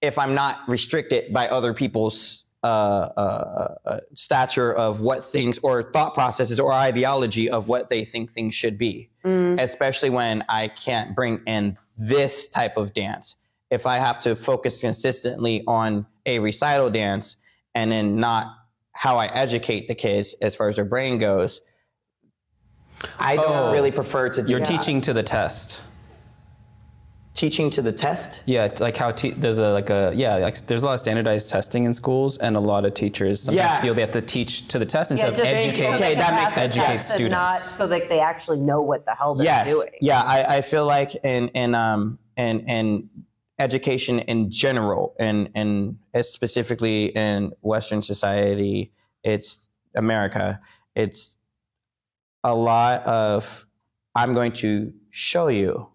if I'm not restricted by other people's uh, uh, uh, stature of what things or thought processes or ideology of what they think things should be. Especially when I can't bring in this type of dance. If I have to focus consistently on a recital dance and then not how I educate the kids as far as their brain goes, I don't Oh. really prefer to do You're that. teaching to the test. teaching to the test. Yeah, it's like how te- there's a like a yeah like there's a lot of standardized testing in schools, and a lot of teachers sometimes Yes. feel they have to teach to the test yeah, instead of educate. so Okay, they that can makes pass the sense. Educate test and students. not so that they actually know what the hell they're yes. doing. Yeah, I, I feel like in in um in in education in general and and specifically in Western society, it's America. It's a lot of I'm going to show you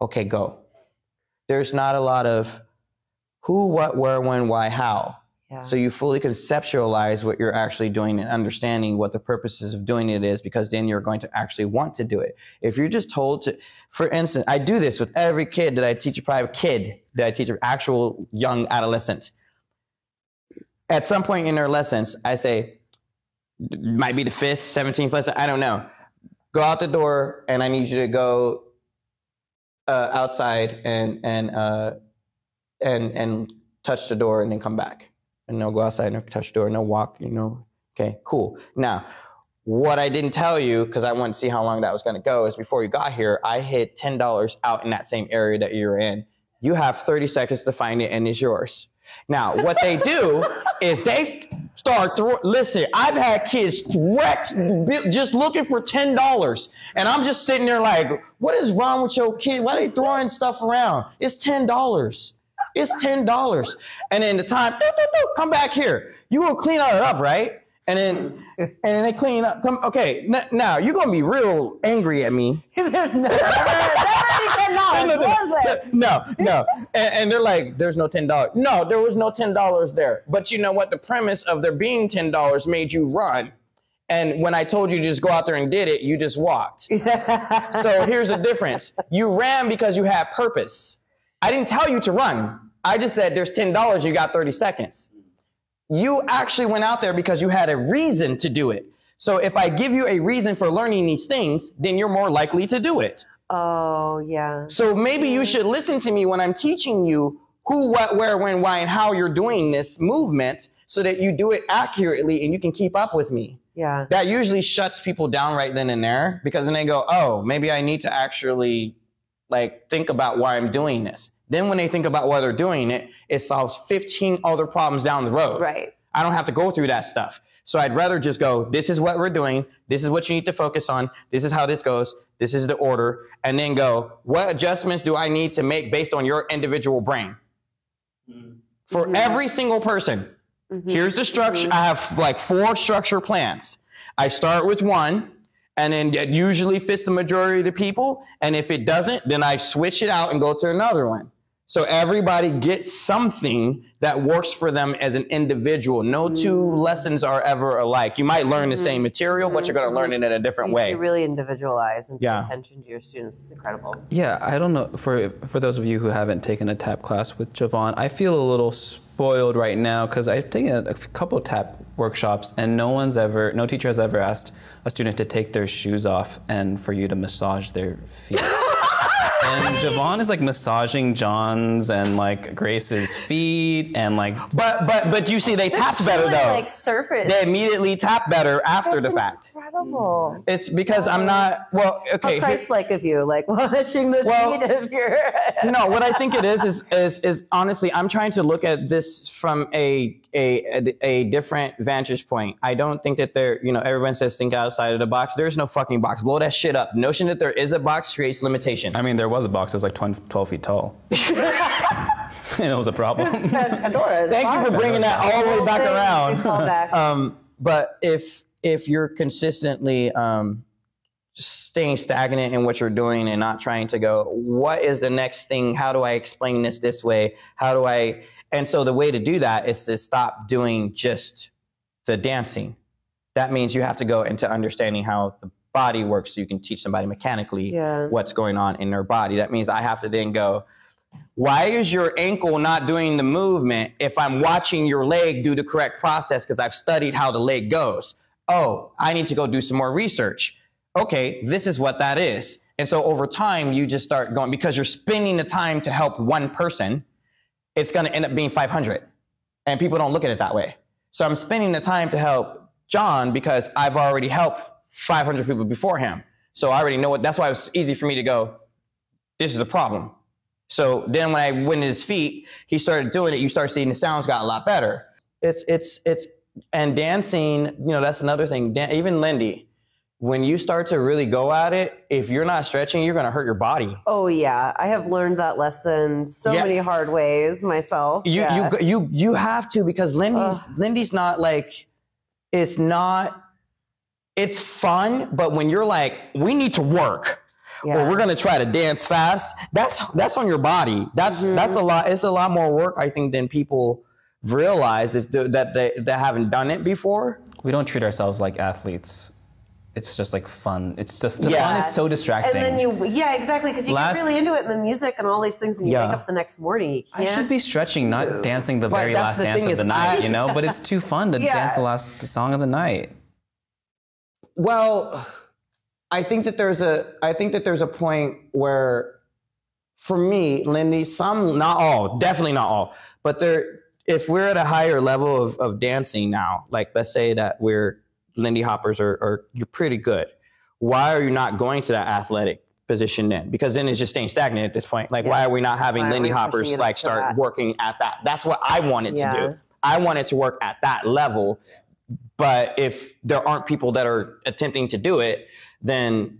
okay, go. There's not a lot of who, what, where, when, why, how. Yeah. So you fully conceptualize what you're actually doing and understanding what the purposes of doing it is because then you're going to actually want to do it. If you're just told to, for instance, I do this with every kid that I teach a private kid that I teach an actual young adolescent. At some point in their lessons, I say, might be the fifth, 17th lesson, I don't know. Go out the door and I need you to go uh, outside and, and, uh, and, and touch the door and then come back and they'll go outside and touch the door and walk, you know. Okay, cool. Now, what I didn't tell you, because I wanted to see how long that was going to go, is before you got here, I hid $10 out in that same area that you were in. You have 30 seconds to find it and it's yours. Now, what they do is they start throw. Listen, I've had kids wreck just looking for ten dollars, and I'm just sitting there like, "What is wrong with your kid? Why are they throwing stuff around? It's ten dollars. It's ten dollars." And then the time, "Doo, doo, doo, come back here. You gonna clean all it up, right? And then, and then they clean up. Come, okay. n- now you're gonna be real angry at me. There's no. $10, was? No, no. And, and they're like, there's no $10. No, there was no $10 there. But you know what? The premise of there being $10 made you run. And when I told you to just go out there and did it, you just walked. so here's the difference. You ran because you had purpose. I didn't tell you to run. I just said there's $10, you got 30 seconds. You actually went out there because you had a reason to do it. So if I give you a reason for learning these things, then you're more likely to do it. Oh yeah. So maybe you should listen to me when I'm teaching you who, what, where, when, why, and how you're doing this movement so that you do it accurately and you can keep up with me. Yeah. That usually shuts people down right then and there because then they go, oh, maybe I need to actually like think about why I'm doing this. Then when they think about why they're doing it, it solves 15 other problems down the road. Right. I don't have to go through that stuff. So I'd rather just go, this is what we're doing. This is what you need to focus on. This is how this goes. This is the order. And then go, what adjustments do I need to make based on your individual brain? Mm-hmm. For mm-hmm. every single person, mm-hmm. here's the structure. I have like four structure plans. I start with one and then it usually fits the majority of the people. And if it doesn't, then I switch it out and go to another one. So everybody gets something that works for them as an individual. No two mm. lessons are ever alike. You might learn the same mm-hmm. material, but you're going to learn it in a different You way. should really individualize and pay Yeah. attention to your students. It's incredible. Yeah, I don't know. For for those of you who haven't taken a tap class with Jovon, I feel a little spoiled right now because I've taken a, a couple tap workshops and no one's ever, no teacher has ever asked a student to take their shoes off and for you to massage their feet. and Jovon is like massaging John's and like Grace's feet and like But but but you see, they tapped better Really, though. Like surface. they immediately tap better after That's the fact. Incredible. It's because I'm not well. Okay, How Christ-like of you, like washing the Well- feet of your. no, what I think it is is is is honestly, I'm trying to look at this from a a a different vantage point. I don't think that there, you know, everyone says think outside of the box. There's no fucking box. Blow that shit up. The Notion that there is a box creates limitations. I mean, there was a box that was like 20, 12 feet tall. and it was a problem. Pandora's thank you for box. bringing that all the way back around. it's all back. um, but if if you're consistently um, staying stagnant in what you're doing and not trying to go, what is the next thing? How do I explain this this way? How do I? And so the way to do that is to stop doing just the dancing. That means you have to go into understanding how the body works so you can teach somebody mechanically Yeah. what's going on in their body. That means I have to then go, why is your ankle not doing the movement if I'm watching your leg do the correct process because I've studied how the leg goes? Oh, I need to go do some more research. Okay, this is what that is. And so over time, you just start going because you're spending the time to help one person, it's going to end up being 500. And people don't look at it that way. So I'm spending the time to help John because I've already helped 500 people before him. So I already know what, that's why it was easy for me to go, this is a problem. So then when I went in his feet, he started doing it. You start seeing the sounds got a lot better. It's, it's, it's, and dancing, you know, that's another thing. Dan, even Lindy, when you start to really go at it, if you're not stretching, you're going to hurt your body. Oh yeah, I have learned that lesson so Yeah. many hard ways myself. You, yeah. you, you, you have to because Lindy's, Ugh. Lindy's not like, it's not, it's fun, but when you're like, we need to work. Yeah. or we're gonna try to dance fast. That's that's on your body. That's Mm-hmm. that's a lot. It's a lot more work, I think, than people realize if they, that they that haven't done it before. We don't treat ourselves like athletes. It's just like fun. It's just the Yeah. fun is so distracting. And then you, yeah, exactly, because you Last- get really into it in the music and all these things, and you Yeah. wake up the next morning. You I should be stretching, not dancing the Right, very that's last the dance of the night, you know? But it's too fun to Yeah. dance the last song of the night. Well, I think that there's a I think that there's a point where for me, Lindy, some not all, definitely not all, but there if we're at a higher level of, of dancing now, like let's say that we're Lindy Hoppers are, are you're pretty good. Why are you not going to that athletic position then? Because then it's just staying stagnant at this point. Like why are we not having Why Lindy Hoppers like start that? working at that? That's what I wanted Yeah. to do. I wanted to work at that level. But if there aren't people that are attempting to do it, then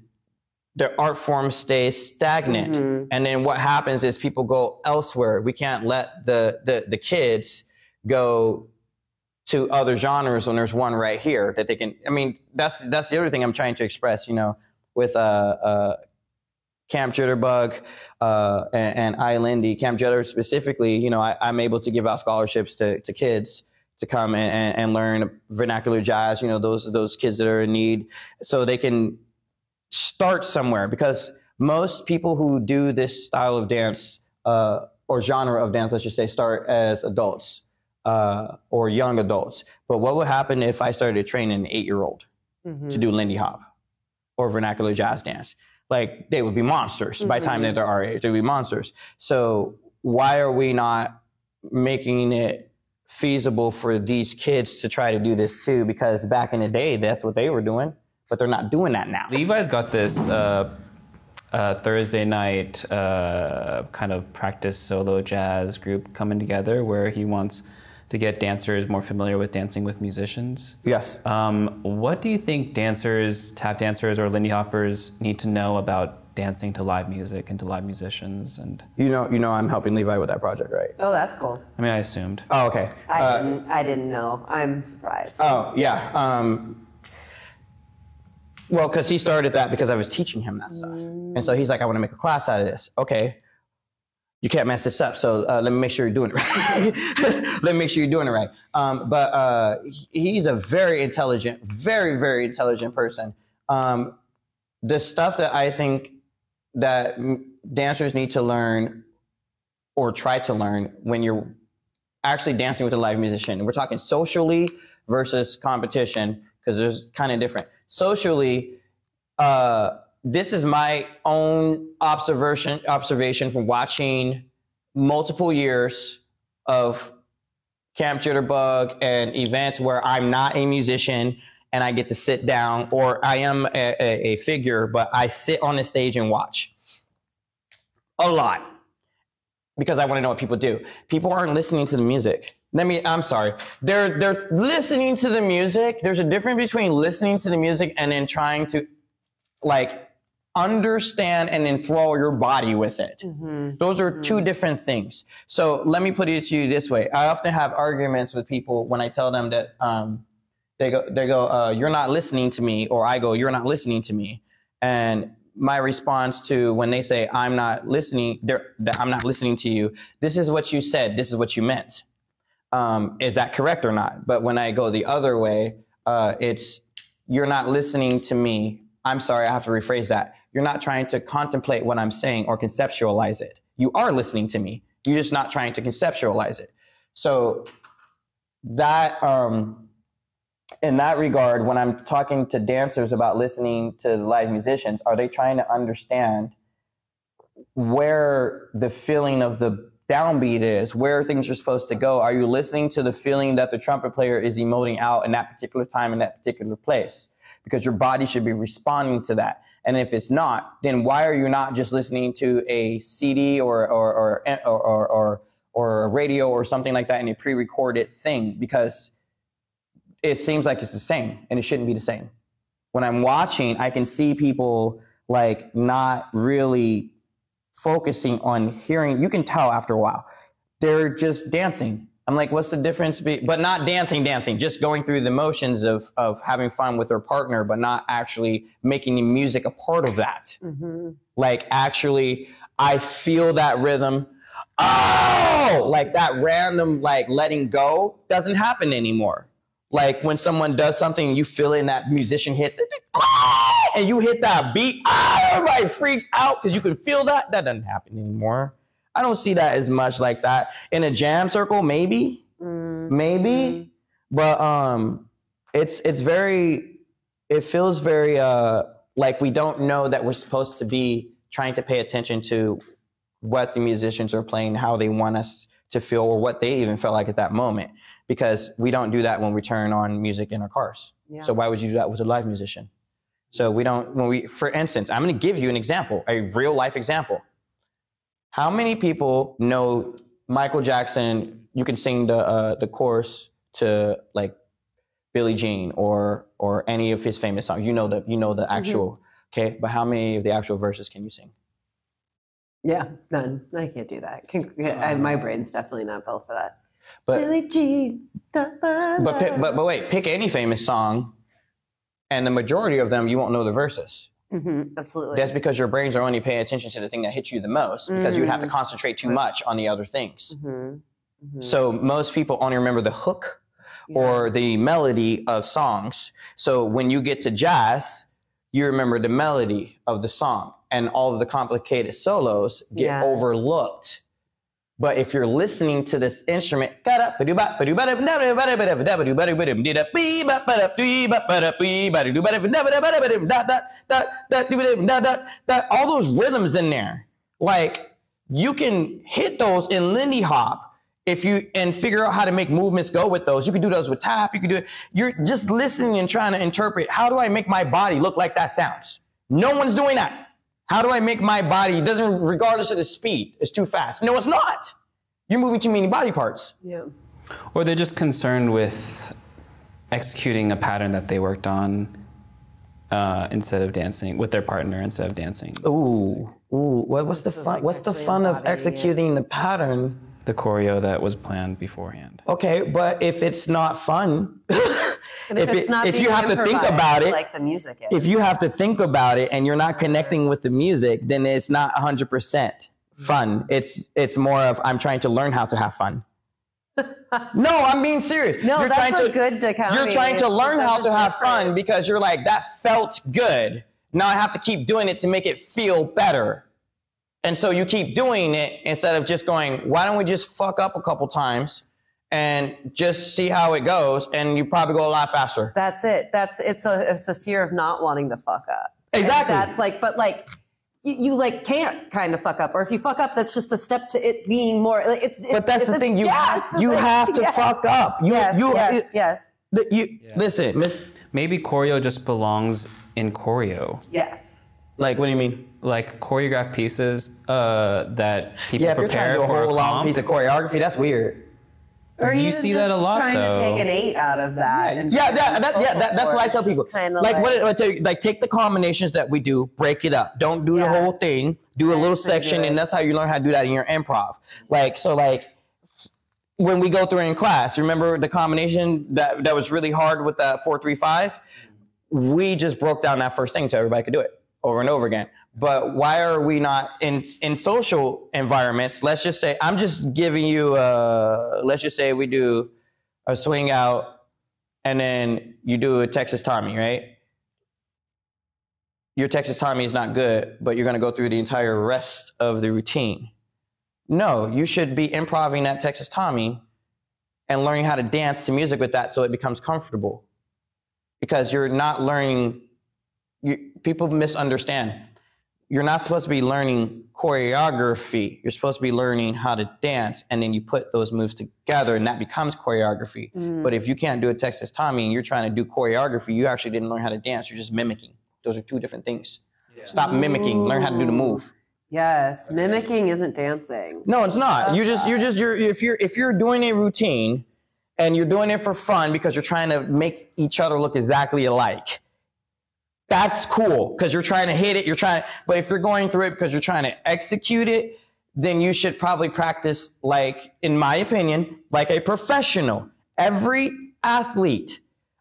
their art form stays stagnant. Mhm. And then what happens is people go elsewhere. We can't let the, the, the kids go to other genres when there's one right here that they can. I mean, that's that's the other thing I'm trying to express. You know, with uh, uh, Camp Jitterbug uh, and, and iLindy, Camp Jitter specifically. You know, I, I'm able to give out scholarships to, to kids to come and, and, and learn vernacular jazz. You know, those those kids that are in need, so they can start somewhere. Because most people who do this style of dance uh, or genre of dance, let's just say, start as adults uh, or young adults. But what would happen if I started training an eight-year-old Mhm. to do Lindy Hop or vernacular jazz dance? Like they would be monsters by the time that they're our age. They would be monsters. So why are we not making it feasible for these kids to try to do this too? Because back in the day, that's what they were doing, but they're not doing that now. Levi's got this uh, uh, Thursday night uh, kind of practice solo jazz group coming together where he wants to get dancers more familiar with dancing with musicians. Yes. Um, what do you think dancers, tap dancers, or Lindy Hoppers need to know about dancing to live music and to live musicians? And You know, you know, I'm helping Levi with that project, right? Oh, that's cool. I mean, I assumed. Oh, okay. I Uh, didn't. I didn't know. I'm surprised. Oh yeah. Um, well, because he started that because I was teaching him that stuff, and so he's like, "I want to make a class out of this." Okay, you can't mess this up, so uh, let me make sure you're doing it right. let me make sure you're doing it right. Um, but uh, he's a very intelligent, very very intelligent person. Um, the stuff that I think that dancers need to learn or try to learn when you're actually dancing with a live musician. We're talking socially versus competition because there's kind of different. Socially, uh, this is my own observation observation from watching multiple years of Camp Jitterbug and events where I'm not a musician and I get to sit down, or I am a, a, a figure, but I sit on the stage and watch a lot because I want to know what people do. People aren't listening to the music. Let me. I'm sorry. They're they're listening to the music. There's a difference between listening to the music and then trying to like understand and enthrall your body with it. Those are two different things. So let me put it to you this way. I often have arguments with people when I tell them that um, they go they go uh, you're not listening to me, or I go you're not listening to me, and my response to when they say I'm not listening, that I'm not listening to you. This is what you said. This is what you meant. Um, is that correct or not? But when I go the other way, uh, it's you're not listening to me. I'm sorry, I have to rephrase that. You're not trying to contemplate what I'm saying or conceptualize it. You are listening to me. You're just not trying to conceptualize it. So that um, in that regard, when I'm talking to dancers about listening to live musicians, are they trying to understand where the feeling of the downbeat is, where things are supposed to go? Are you listening to the feeling that the trumpet player is emoting out in that particular time in that particular place? Because your body should be responding to that. And if it's not, then why are you not just listening to a CD or or or or or, or, or a radio or something like that in a pre-recorded thing? Because it seems like it's the same and it shouldn't be the same. When I'm watching, I can see people like not really focusing on hearing. You can tell after a while. They're just dancing. I'm like, what's the difference? Be-? But not dancing, dancing, just going through the motions of of having fun with their partner, but not actually making the music a part of that. Mm-hmm. Like actually, I feel that rhythm. Oh, like that random like letting go doesn't happen anymore. Like when someone does something and you feel it and that musician hit and you hit that beat, ah, everybody freaks out because you can feel that. That doesn't happen anymore. I don't see that as much like that. In a jam circle, maybe, maybe, but um, it's it's very, it feels very uh like we don't know that we're supposed to be trying to pay attention to what the musicians are playing, how they want us to feel, or what they even felt like at that moment, because we don't do that when we turn on music in our cars. Yeah. So why would you do that with a live musician? So we don't. When we, for instance, I'm going to give you an example, a real life example. How many people know Michael Jackson? You can sing the uh, the chorus to like Billie Jean or or any of his famous songs. You know the you know the actual. Okay, but how many of the actual verses can you sing? Yeah, none. I can't do that. Can, I, my brain's definitely not built for that. But Billie Jean. da, ba, but da. but but wait, pick any famous song, and the majority of them you won't know the verses. Mhm, absolutely. That's because your brains are only paying attention to the thing that hits you the most, because you would have to concentrate too much on the other things. Mhm, mhm. So most people only remember the hook or the melody of songs. So when you get to jazz, you remember the melody of the song, and all of the complicated solos get Yeah. overlooked. But if you're listening to this instrument, all those rhythms in there, like you can hit those in Lindy Hop if you and figure out how to make movements go with those. You can do those with tap. You can do it. You're just listening and trying to interpret. How do I make my body look like that sounds? No one's doing that. How do I make my body doesn't regardless of the speed? It's too fast. No, it's not. You're moving too many body parts. yeah. Or they're just concerned with executing a pattern that they worked on uh, instead of dancing with their partner instead of dancing. Ooh, ooh. What, what's the fun? what's the fun of executing the pattern? The choreo that was planned beforehand. Okay, but if it's not fun, If, If it- if you have to think about it- like the music is. if you have to think about it and you're not connecting with the music, then it's not 100% fun. It's it's more of I'm trying to learn how to have fun. no, I'm being serious. No, you're that's trying a to, good dichotomy. You're trying to learn how to have fun because you're like that felt good. Now I have to keep doing it to make it feel better. And so you keep doing it instead of just going, why don't we just fuck up a couple times and just see how it goes and you probably go a lot faster. That's it. That's it's a it's a fear of not wanting to fuck up. And Exactly. that's like, but like. You, you like can't kind of fuck up, or if you fuck up, that's just a step to it being more. Like, it's, it's But that's it's, the thing. You jazz. have, you Like, have to yes, fuck up. You Yes, you yes, you, yes, you listen. Miss, Maybe choreo just belongs in choreo. yes. like what do you mean? Like choreographed pieces uh, that people Yeah, if you're prepare to do a for whole a long comp. piece of choreography, that's weird. Or You see that a lot, trying though. to take an eight out of that. Yeah, Yeah, that, that, yeah, that, that's what I tell people. kinda Like, what I tell you, like take the combinations that we do, break it up. Don't do the whole thing. Do a little section, and that's how you learn how to do that in your improv. Like so, like when we go through in class, remember the combination that that was really hard with that four three five. We just broke down that first thing so everybody could do it over and over again. But why are we not in in social environments? Let's just say I'm just giving you. Uh, let's just say we do a swing out and then you do a Texas Tommy, right? Your Texas Tommy is not good, but you're going to go through the entire rest of the routine. No, you should be improving that Texas Tommy and learning how to dance to music with that so it becomes comfortable. Because you're not learning, you, people misunderstand. You're not supposed to be learning choreography. You're supposed to be learning how to dance, and then you put those moves together, and that becomes choreography. Mm. But if you can't do a Texas Tommy and you're trying to do choreography, you actually didn't learn how to dance. You're just mimicking. Those are two different things. Stop mimicking. Learn how to do the move. Yes, mimicking isn't dancing. No, it's not. You just you're just you're if you're if you're doing a routine and you're doing it for fun because you're trying to make each other look exactly alike. That's cool because you're trying to hit it, you're trying but if you're going through it because you're trying to execute it, then you should probably practice like, in my opinion, like a professional. Every athlete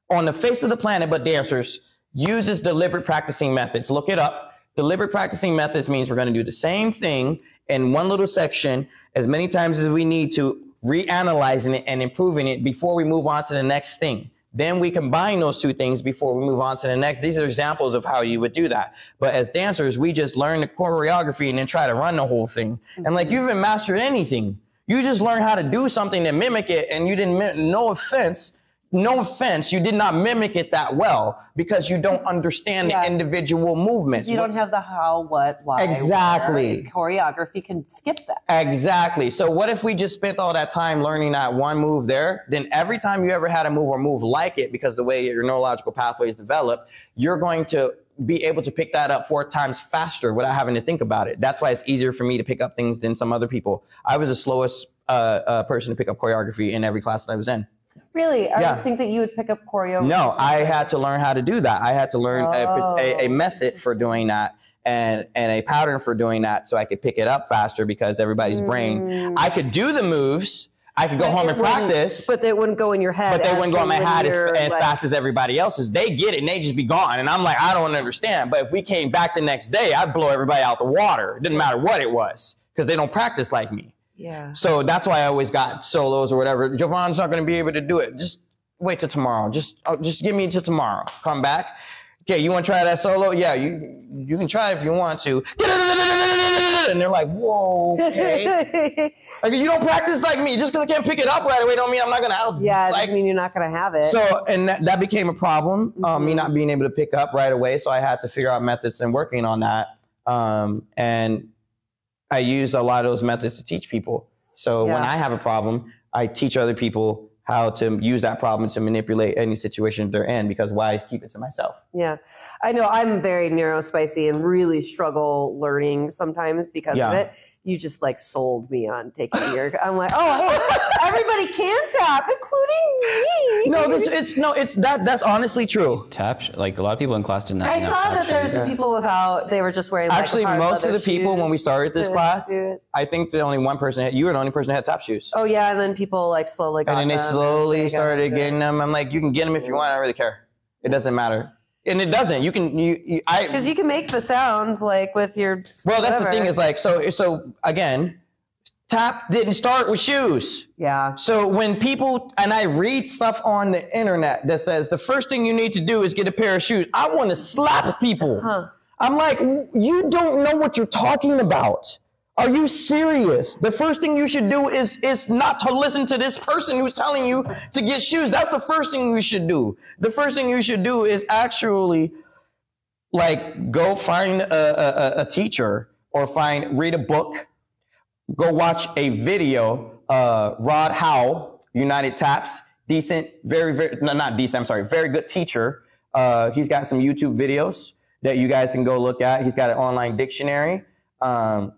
on the face of the planet, but dancers, uses deliberate practicing methods. Look it up. Deliberate practicing methods means we're going to do the same thing in one little section as many times as we need to, reanalyzing it and improving it before we move on to the next thing. Then we combine those two things before we move on to the next. These are examples of how you would do that. But as dancers, we just learn the choreography and then try to run the whole thing. And like you haven't mastered anything. You just learn how to do something to mimic it, and you didn't. No offense, no offense, you did not mimic it that well because you don't understand Yeah. the individual movements. You don't have the how, what, why. Exactly. Choreography can skip that. Exactly. So what if we just spent all that time learning that one move there? Then every time you ever had a move or move like it, because the way your neurological pathways develop, you're going to be able to pick that up four times faster without having to think about it. That's why it's easier for me to pick up things than some other people. I was the slowest uh, uh, person to pick up choreography in every class that I was in. Really? I Yeah. think that you would pick up choreo. No, I had to learn how to do that. I had to learn a, a, a Oh. method for doing that and, and a pattern for doing that so I could pick it up faster because everybody's brain. I could do the moves. I could go home Mm. And practice, but, But they wouldn't go in your head. But they wouldn't go in my head as, as like- fast as everybody else's. They get it and they just be gone. And I'm like, I don't understand. But if we came back the next day, I'd blow everybody out the water. It didn't matter what it was because they don't practice like me. Yeah. So that's why I always got solos or whatever. Jovon's not going to be able to do it. Just wait till tomorrow. Just uh, just give me till tomorrow. Come back. Okay, you want to try that solo? Yeah, you you can try it if you want to. And they're like, whoa, okay. like you don't practice like me. Just because I can't pick it up right away, don't mean I'm not gonna out. yeah, it like, doesn't mean you're not going to have it. so, and that, that became a problem, um, me Mm-hmm. not being able to pick up right away. So I had to figure out methods and working on that. Um, and I use a lot of those methods to teach people. So when I have a problem, I teach other people how to use that problem to manipulate any situation they're in because why keep it to myself? Yeah, I know I'm very neurospicy and really struggle learning sometimes because Yeah. of it. You just like sold me on taking your. I'm like, oh, hey, everybody can tap, including me. No, it's, it's no, it's that. That's honestly true. Tap, sh- like a lot of people in class did not. I saw that there's shoes. people without. They were just wearing. Like, Actually, hard most of leather the people when we started this class, do. I think the only one person had, you were the only person that had tap shoes. Oh yeah, and then people like slowly got and then they them as slowly they started getting them. I'm like, you can get them if you want. I don't really care. It doesn't matter, and it doesn't. You can you, you I Because you can make the sounds like with your. well, that's the thing is like so so again, tap didn't start with shoes. Yeah. So when people and I read stuff on the internet that says the first thing you need to do is get a pair of shoes, I want to slap people. Huh. I'm like, you don't know what you're talking about. Are you serious? The first thing you should do is is not to listen to this person who's telling you to get shoes. That's the first thing you should do. The first thing you should do is actually like go find a, a, a- teacher or find read a book go watch a video. Uh, Rod Howe, United Taps, decent, very, very, no, not decent, I'm sorry, very good teacher. Uh, he's got some YouTube videos that you guys can go look at. He's got an online dictionary. Um,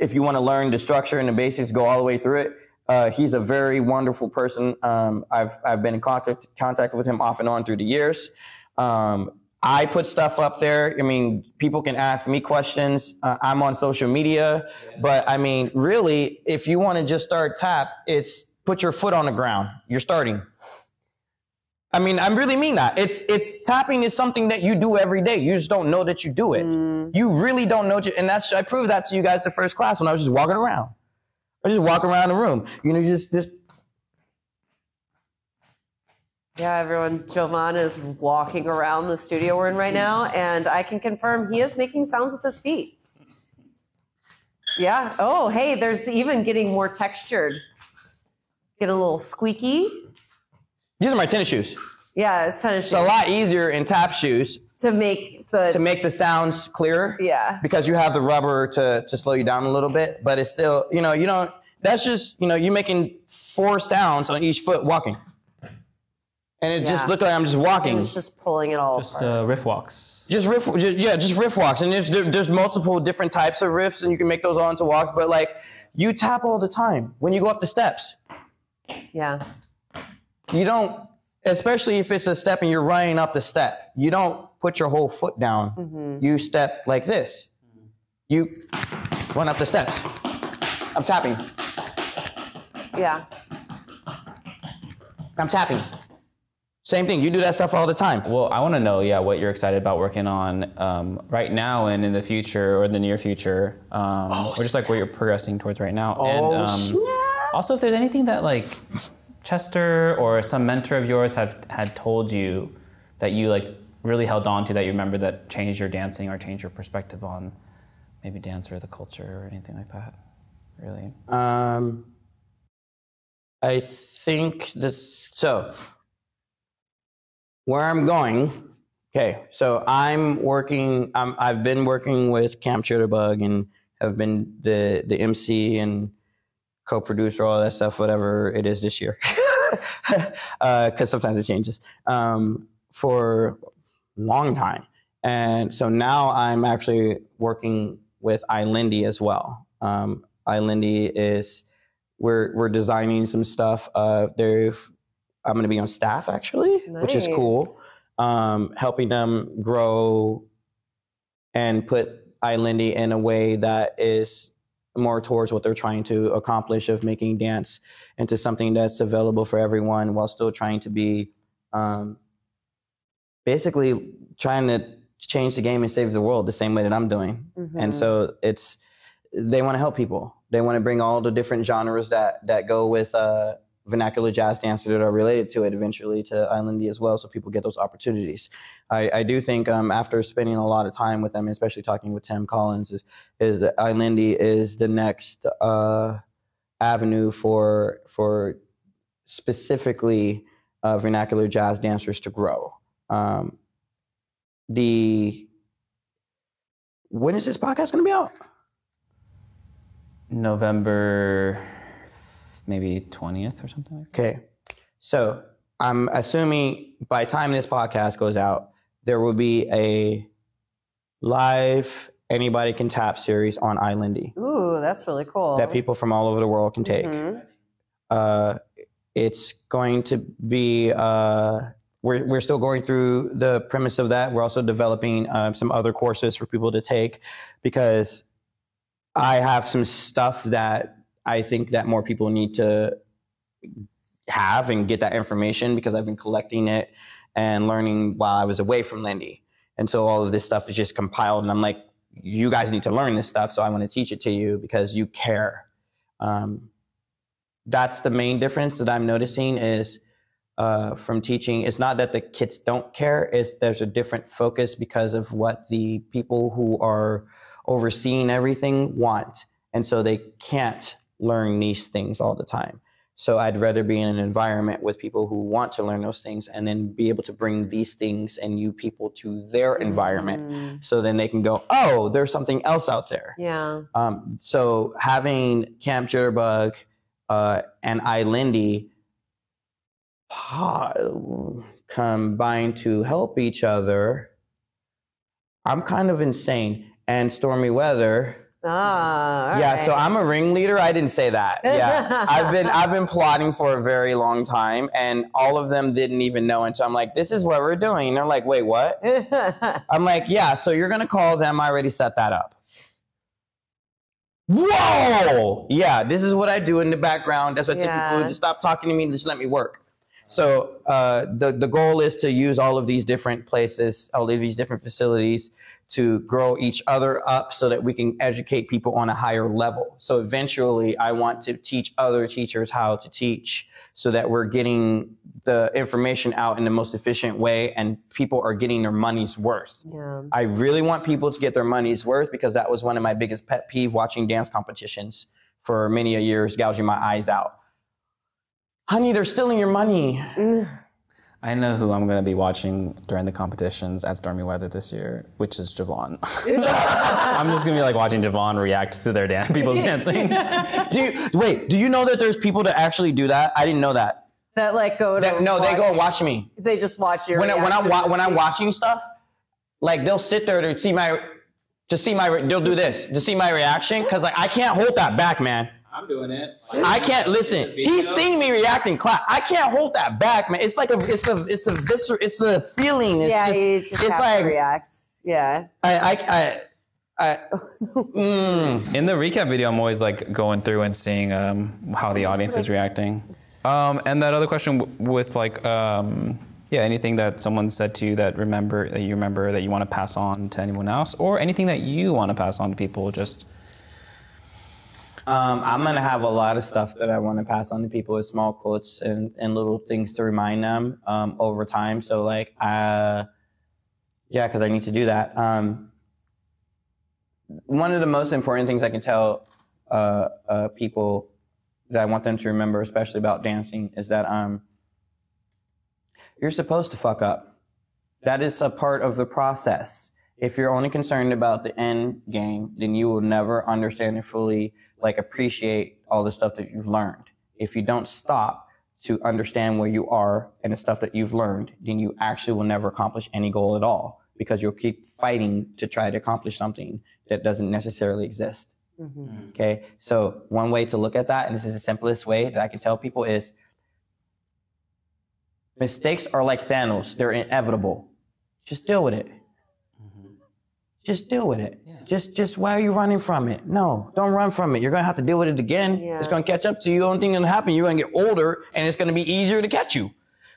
if you want to learn the structure and the basics, go all the way through it. Uh, he's a very wonderful person. Um, I've, I've been in contact, contact with him off and on through the years. Um, I put stuff up there. I mean, people can ask me questions. Uh, I'm on social media, but I mean, really, if you want to just start tap, it's put your foot on the ground. You're starting. I mean, I really mean that. It's it's tapping is something that you do every day. You just don't know that you do it. Mm. You really don't know, and that's I proved that to you guys the first class when I was just walking around. I just walk around the room. You know, just just Yeah, everyone. Jovon is walking around the studio we're in right now, and I can confirm he is making sounds with his feet. Yeah. Oh, hey, there's even getting more textured. Get a little squeaky. These are my tennis shoes. Yeah, it's kind of It's a lot easier in tap shoes to make the to make the sounds clearer. yeah. because you have the rubber to, to slow you down a little bit, but it's still, you know, you don't, that's just, you know, you're making four sounds on each foot walking. And it just Yeah. looked like I'm just walking. it's just pulling it all Just apart. uh, riff walks. Just riff, just, yeah, just riff walks. And there's, there, there's multiple different types of riffs and you can make those all into walks, but like you tap all the time when you go up the steps. yeah. You don't, especially if it's a step and you're running up the step, you don't put your whole foot down. You step like this. You run up the steps. I'm tapping. Yeah. I'm tapping. Same thing. You do that stuff all the time. Well, I want to know, yeah, what you're excited about working on um, right now and in the future or the near future, um, or just like what you're progressing towards right now. and um, also, if there's anything that like Chester or some mentor of yours have had told you that you like really held on to that you remember that changed your dancing or changed your perspective on maybe dance or the culture or anything like that. Really. Um, I think this. So, where I'm going. Okay, so I'm working. I'm, I've been working with Camp Jitterbug and have been the the MC and co-producer, all that stuff, whatever it is this year, because sometimes it changes. Um, for a long time, and so now I'm actually working with iLindy as well. Um, iLindy is we're we're designing some stuff. Uh, they're I'm going to be on staff actually, which is cool. Um, helping them grow and put iLindy in a way that is more towards what they're trying to accomplish of making dance into something that's available for everyone while still trying to be um, basically trying to change the game and save the world the same way that I'm doing. And Mhm. so it's they want to help people. They want to bring all the different genres that that go with uh, vernacular jazz dance that are related to it eventually to iLindy as well, so people get those opportunities. I, I do think um, after spending a lot of time with them, especially talking with Tim Collins, is is that iLindy is the next uh, avenue for for specifically uh, vernacular jazz dancers to grow. Um, the when is this podcast going to be out? November maybe 20th or something like that. Okay. So I'm assuming by the time this podcast goes out, there will be a live anybody can tap series on iLindy Ooh, that's really cool. that people from all over the world can take. Mhm. Uh, it's going to be uh, we're, we're still going through the premise of that. We're also developing um, some other courses for people to take because I have some stuff that I think that more people need to have and get that information because I've been collecting it and learning while I was away from Lindy. And so all of this stuff is just compiled, and I'm like, you guys need to learn this stuff, so I want to teach it to you because you care. Um, that's the main difference that I'm noticing is uh, from teaching. It's not that the kids don't care; it's there's a different focus because of what the people who are overseeing everything want, and so they can't learn these things all the time. So I'd rather be in an environment with people who want to learn those things and then be able to bring these things and you people to their environment Mm, so then they can go, oh, there's something else out there. yeah. Um, so having Camp Jitterbug uh, and iLindy combine to help each other, I'm kind of insane. And Stormy Weather, Ah, yeah. So. I'm a ringleader. I didn't say that. Yeah, I've been I've been plotting for a very long time, and all of them didn't even know. And so I'm like, this is what we're doing. And they're like, wait, what? I'm like, yeah, so you're gonna call them. I already set that up. Whoa! Yeah, this is what I do in the background. That's what Yeah. typically do. Just stop talking to me and just let me work. So uh, the the goal is to use all of these different places, all of these different facilities to grow each other up so that we can educate people on a higher level. So eventually I want to teach other teachers how to teach so that we're getting the information out in the most efficient way and people are getting their money's worth. yeah. I really want people to get their money's worth because that was one of my biggest pet peeve watching dance competitions for many a years, gouging my eyes out. Honey, they're stealing your money. I know who I'm going to be watching during the competitions at Stormy Weather this year, which is Jovon. I'm just going to be like watching Jovon react to their dance, people's dancing. Do you, wait, do you know that there's people that actually do that? I didn't know that. That like go to That- no, they go watch- watch me. They just watch your when, I- when I'm wa- when I'm watching stuff, like they'll sit there to see my to see my re- they'll do this to see my reaction because like I can't hold that back, man. I'm doing it. I can't listen. He's seen me reacting clap. I can't hold that back, man. It's like a it's a it's a visceral, it's a feeling. It's Yeah, just, you just it's have like to react. Yeah. I, I I I, mm, In the recap video, I'm always like going through and seeing um, how the audience is reacting. Um, and that other question w- with like, um, yeah, anything that someone said to you that remember that you remember that you want to pass on to anyone else, or anything that you want to pass on to people. Just um, I'm gonna have a lot of stuff that I want to pass on to people with small quotes and, and little things to remind them um, over time. So like, uh, yeah, because I need to do that. Um, one of the most important things I can tell uh, uh, people that I want them to remember, especially about dancing, is that um, you're supposed to fuck up. That is a part of the process. If you're only concerned about the end game, then you will never understand it fully like appreciate all the stuff that you've learned. If you don't stop to understand where you are and the stuff that you've learned, then you actually will never accomplish any goal at all because you'll keep fighting to try to accomplish something that doesn't necessarily exist. Mm-hmm. Mm. Okay. So one way to look at that, and this is the simplest way that I can tell people is mistakes are like Thanos. They're inevitable. Just deal with it. Just deal with it. Just, just why are you running from it? No, don't run from it. You're gonna have to deal with it again. Yeah. It's gonna catch up to you. The only thing gonna happen, you're gonna get older, and it's gonna be easier to catch you.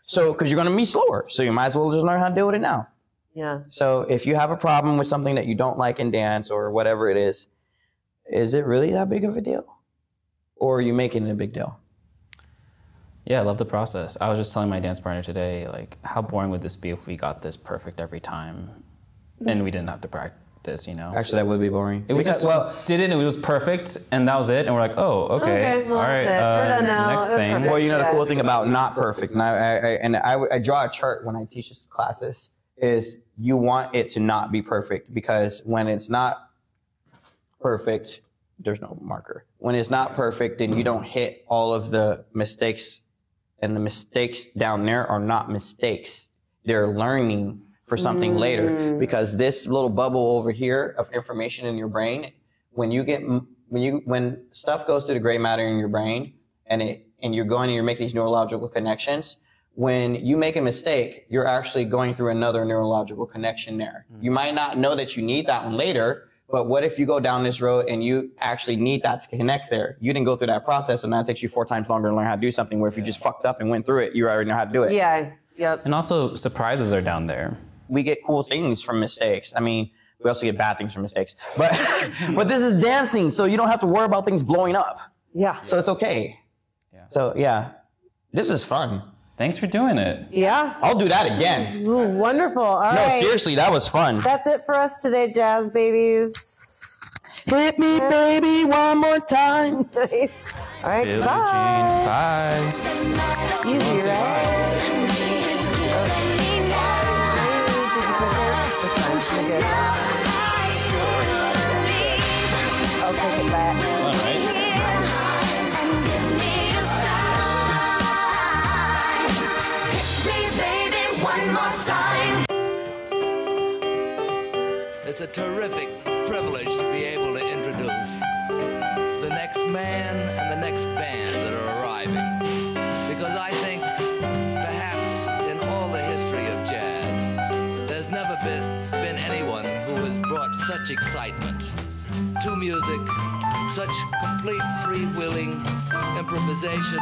So, because you're gonna be slower, so you might as well just learn how to deal with it now. Yeah. So if you have a problem with something that you don't like in dance or whatever it is, is it really that big of a deal? Or are you making it a big deal? yeah, I love the process. I was just telling my dance partner today, like, how boring would this be if we got this perfect every time, and we didn't have to practice, you know? Actually, that would be boring. It we just well, did it and it was perfect and that was it and we're like oh okay, Okay, well, all right that's it. We're uh, done now. next It was thing perfect. well, you know the Yeah. cool thing about not perfect, and I, I, I and I, would- I draw a chart when I teach this classes is you want it to not be perfect because when it's not perfect, there's no marker. When it's not perfect, then you don't hit all of the mistakes, and the mistakes down there are not mistakes. They're learning for something later mm. because this little bubble over here of information in your brain, when you get when you when stuff goes to the gray matter in your brain and it and you're going and you're making these neurological connections. When you make a mistake, you're actually going through another neurological connection there. Mm. You might not know that you need that one later, but what if you go down this road and you actually need that to connect there? You didn't go through that process, and now it takes you four times longer to learn how to do something. Where if you just fucked up and went through it, you already know how to do it. Yeah. Yep. and also surprises are down there We get cool things from mistakes. I mean, we also get bad things from mistakes. But but this is dancing, so you don't have to worry about things blowing up. Yeah. So it's okay. Yeah. So yeah, this is fun. thanks for doing it Yeah. I'll do that again. Ooh, wonderful. All No, right. seriously, that was fun. That's it for us today, jazz babies. Hit me, baby, one more time. Nice. All right. Billie bye. Jean bye Easy, Say right? I'll take back. It's a terrific privilege to be able to introduce the next man and the next band such excitement. To music, such complete freewheeling improvisation,